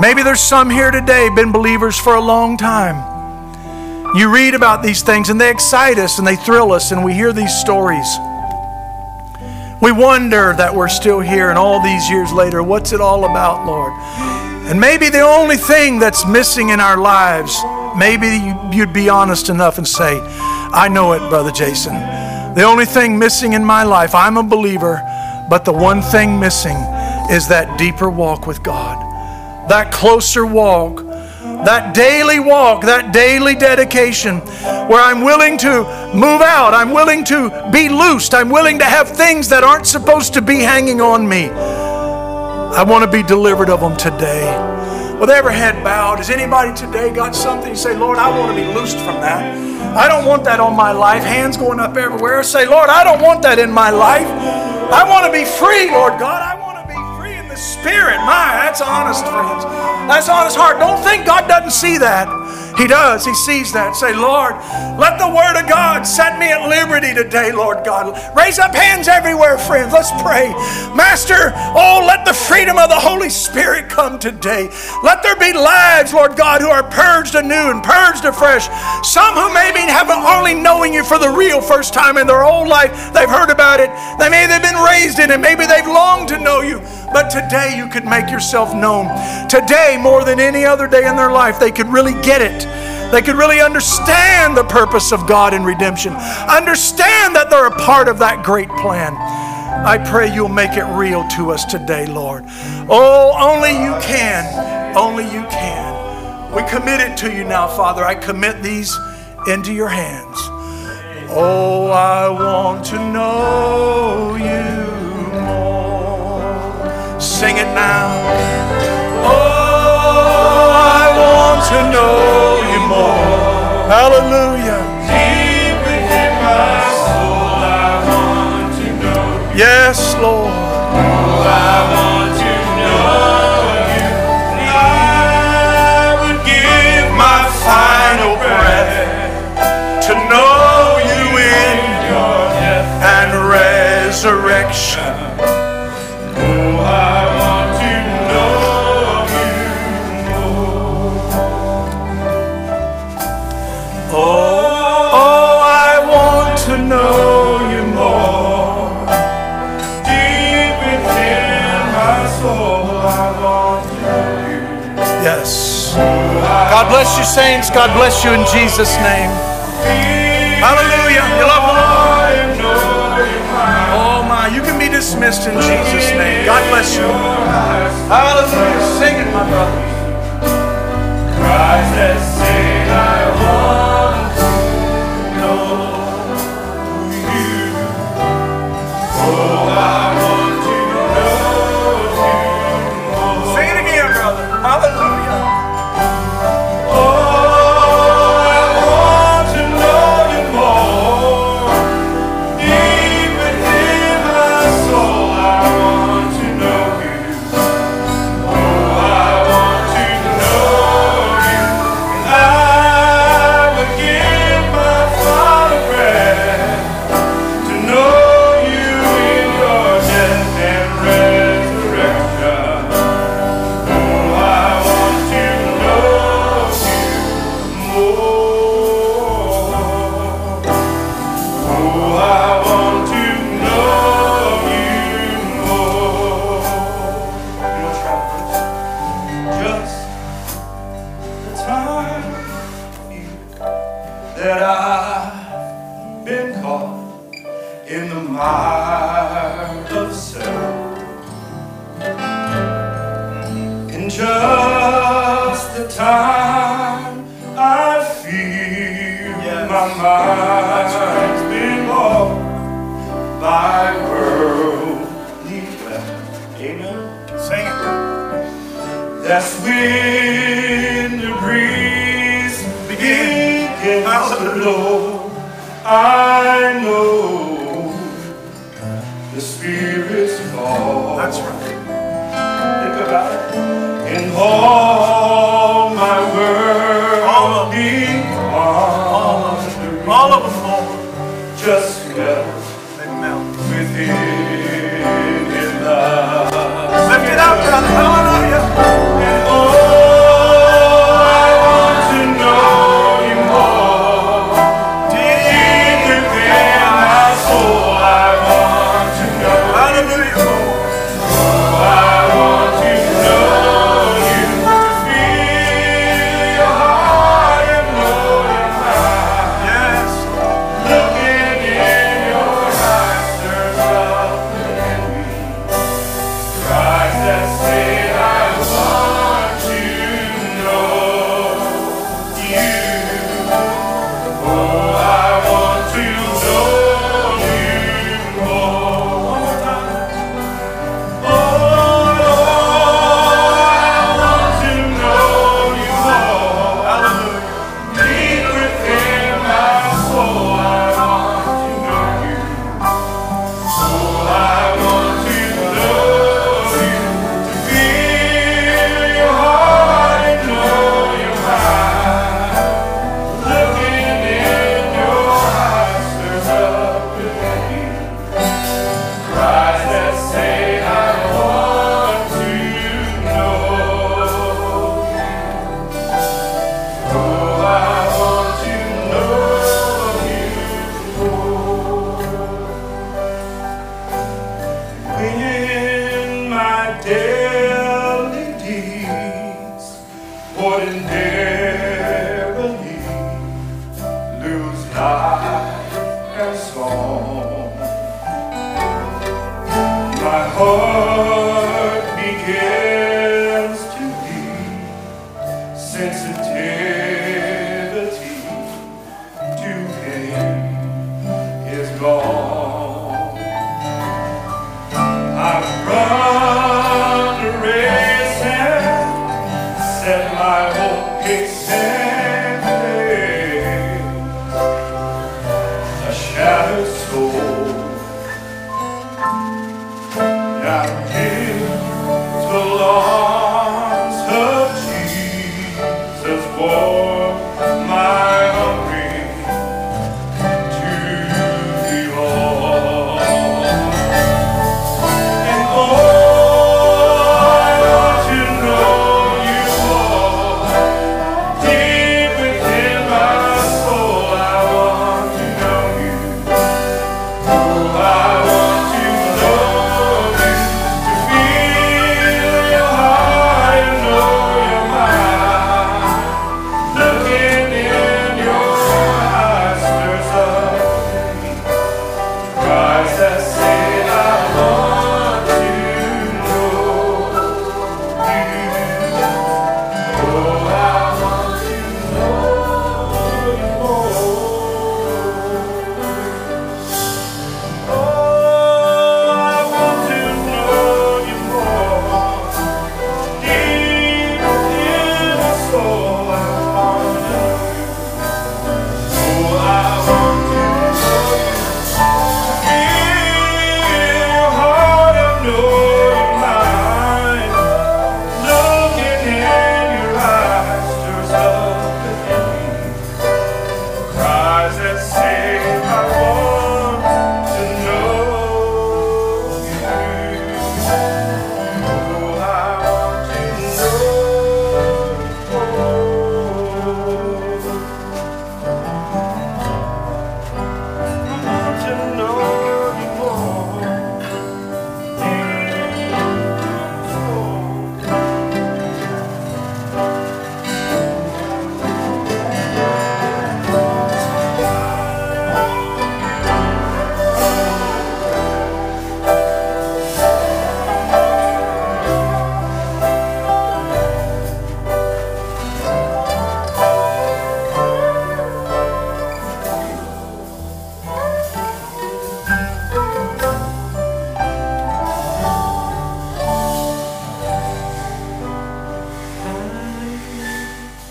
Maybe there's some here today, been believers for a long time. You read about these things and they excite us and they thrill us, and we hear these stories. We wonder that we're still here, and all these years later, what's it all about, Lord? And maybe the only thing that's missing in our lives, maybe you- you'd be honest enough and say, I know it, Brother Jason. The only thing missing in my life, I'm a believer, but the one thing missing is that deeper walk with God, that closer walk, that daily walk, that daily dedication where I'm willing to move out, I'm willing to be loosed, I'm willing to have things that aren't supposed to be hanging on me. I want to be delivered of them today. With every head bowed, has anybody today got something? You say, Lord, I want to be loosed from that. I don't want that on my life. Hands going up everywhere. Say, Lord, I don't want that in my life. I want to be free, Lord God. I want to be free in the spirit. My, that's honest, friends. That's honest heart. Don't think God doesn't see that. He does. He sees that. Say, Lord, let the word of God set me at liberty today, Lord God. Raise up hands everywhere, friends. Let's pray. Master, oh, let the freedom of the Holy Spirit come today. Let there be lives, Lord God, who are purged anew and purged afresh. Some who maybe haven't only knowing you for the real first time in their whole life. They've heard about it. They maybe they've been raised in it. Maybe they've longed to know you. But today you could make yourself known. Today, more than any other day in their life, they could really get it. They could really understand the purpose of God in redemption, understand that they're a part of that great plan. I pray you'll make it real to us today, Lord. Oh, only you can. Only you can. We commit it to you now, Father. I commit these into your hands. Oh, I want to know you more. Sing it now. Oh, I want to know. Hallelujah. Deep within my soul, I want to know. Yes, Lord. us. God bless you, saints. God bless you in Jesus' name. Hallelujah. You love the Lord. Oh my, you can be dismissed in Jesus' name. God bless you. Hallelujah. Sing it, my brother. Christ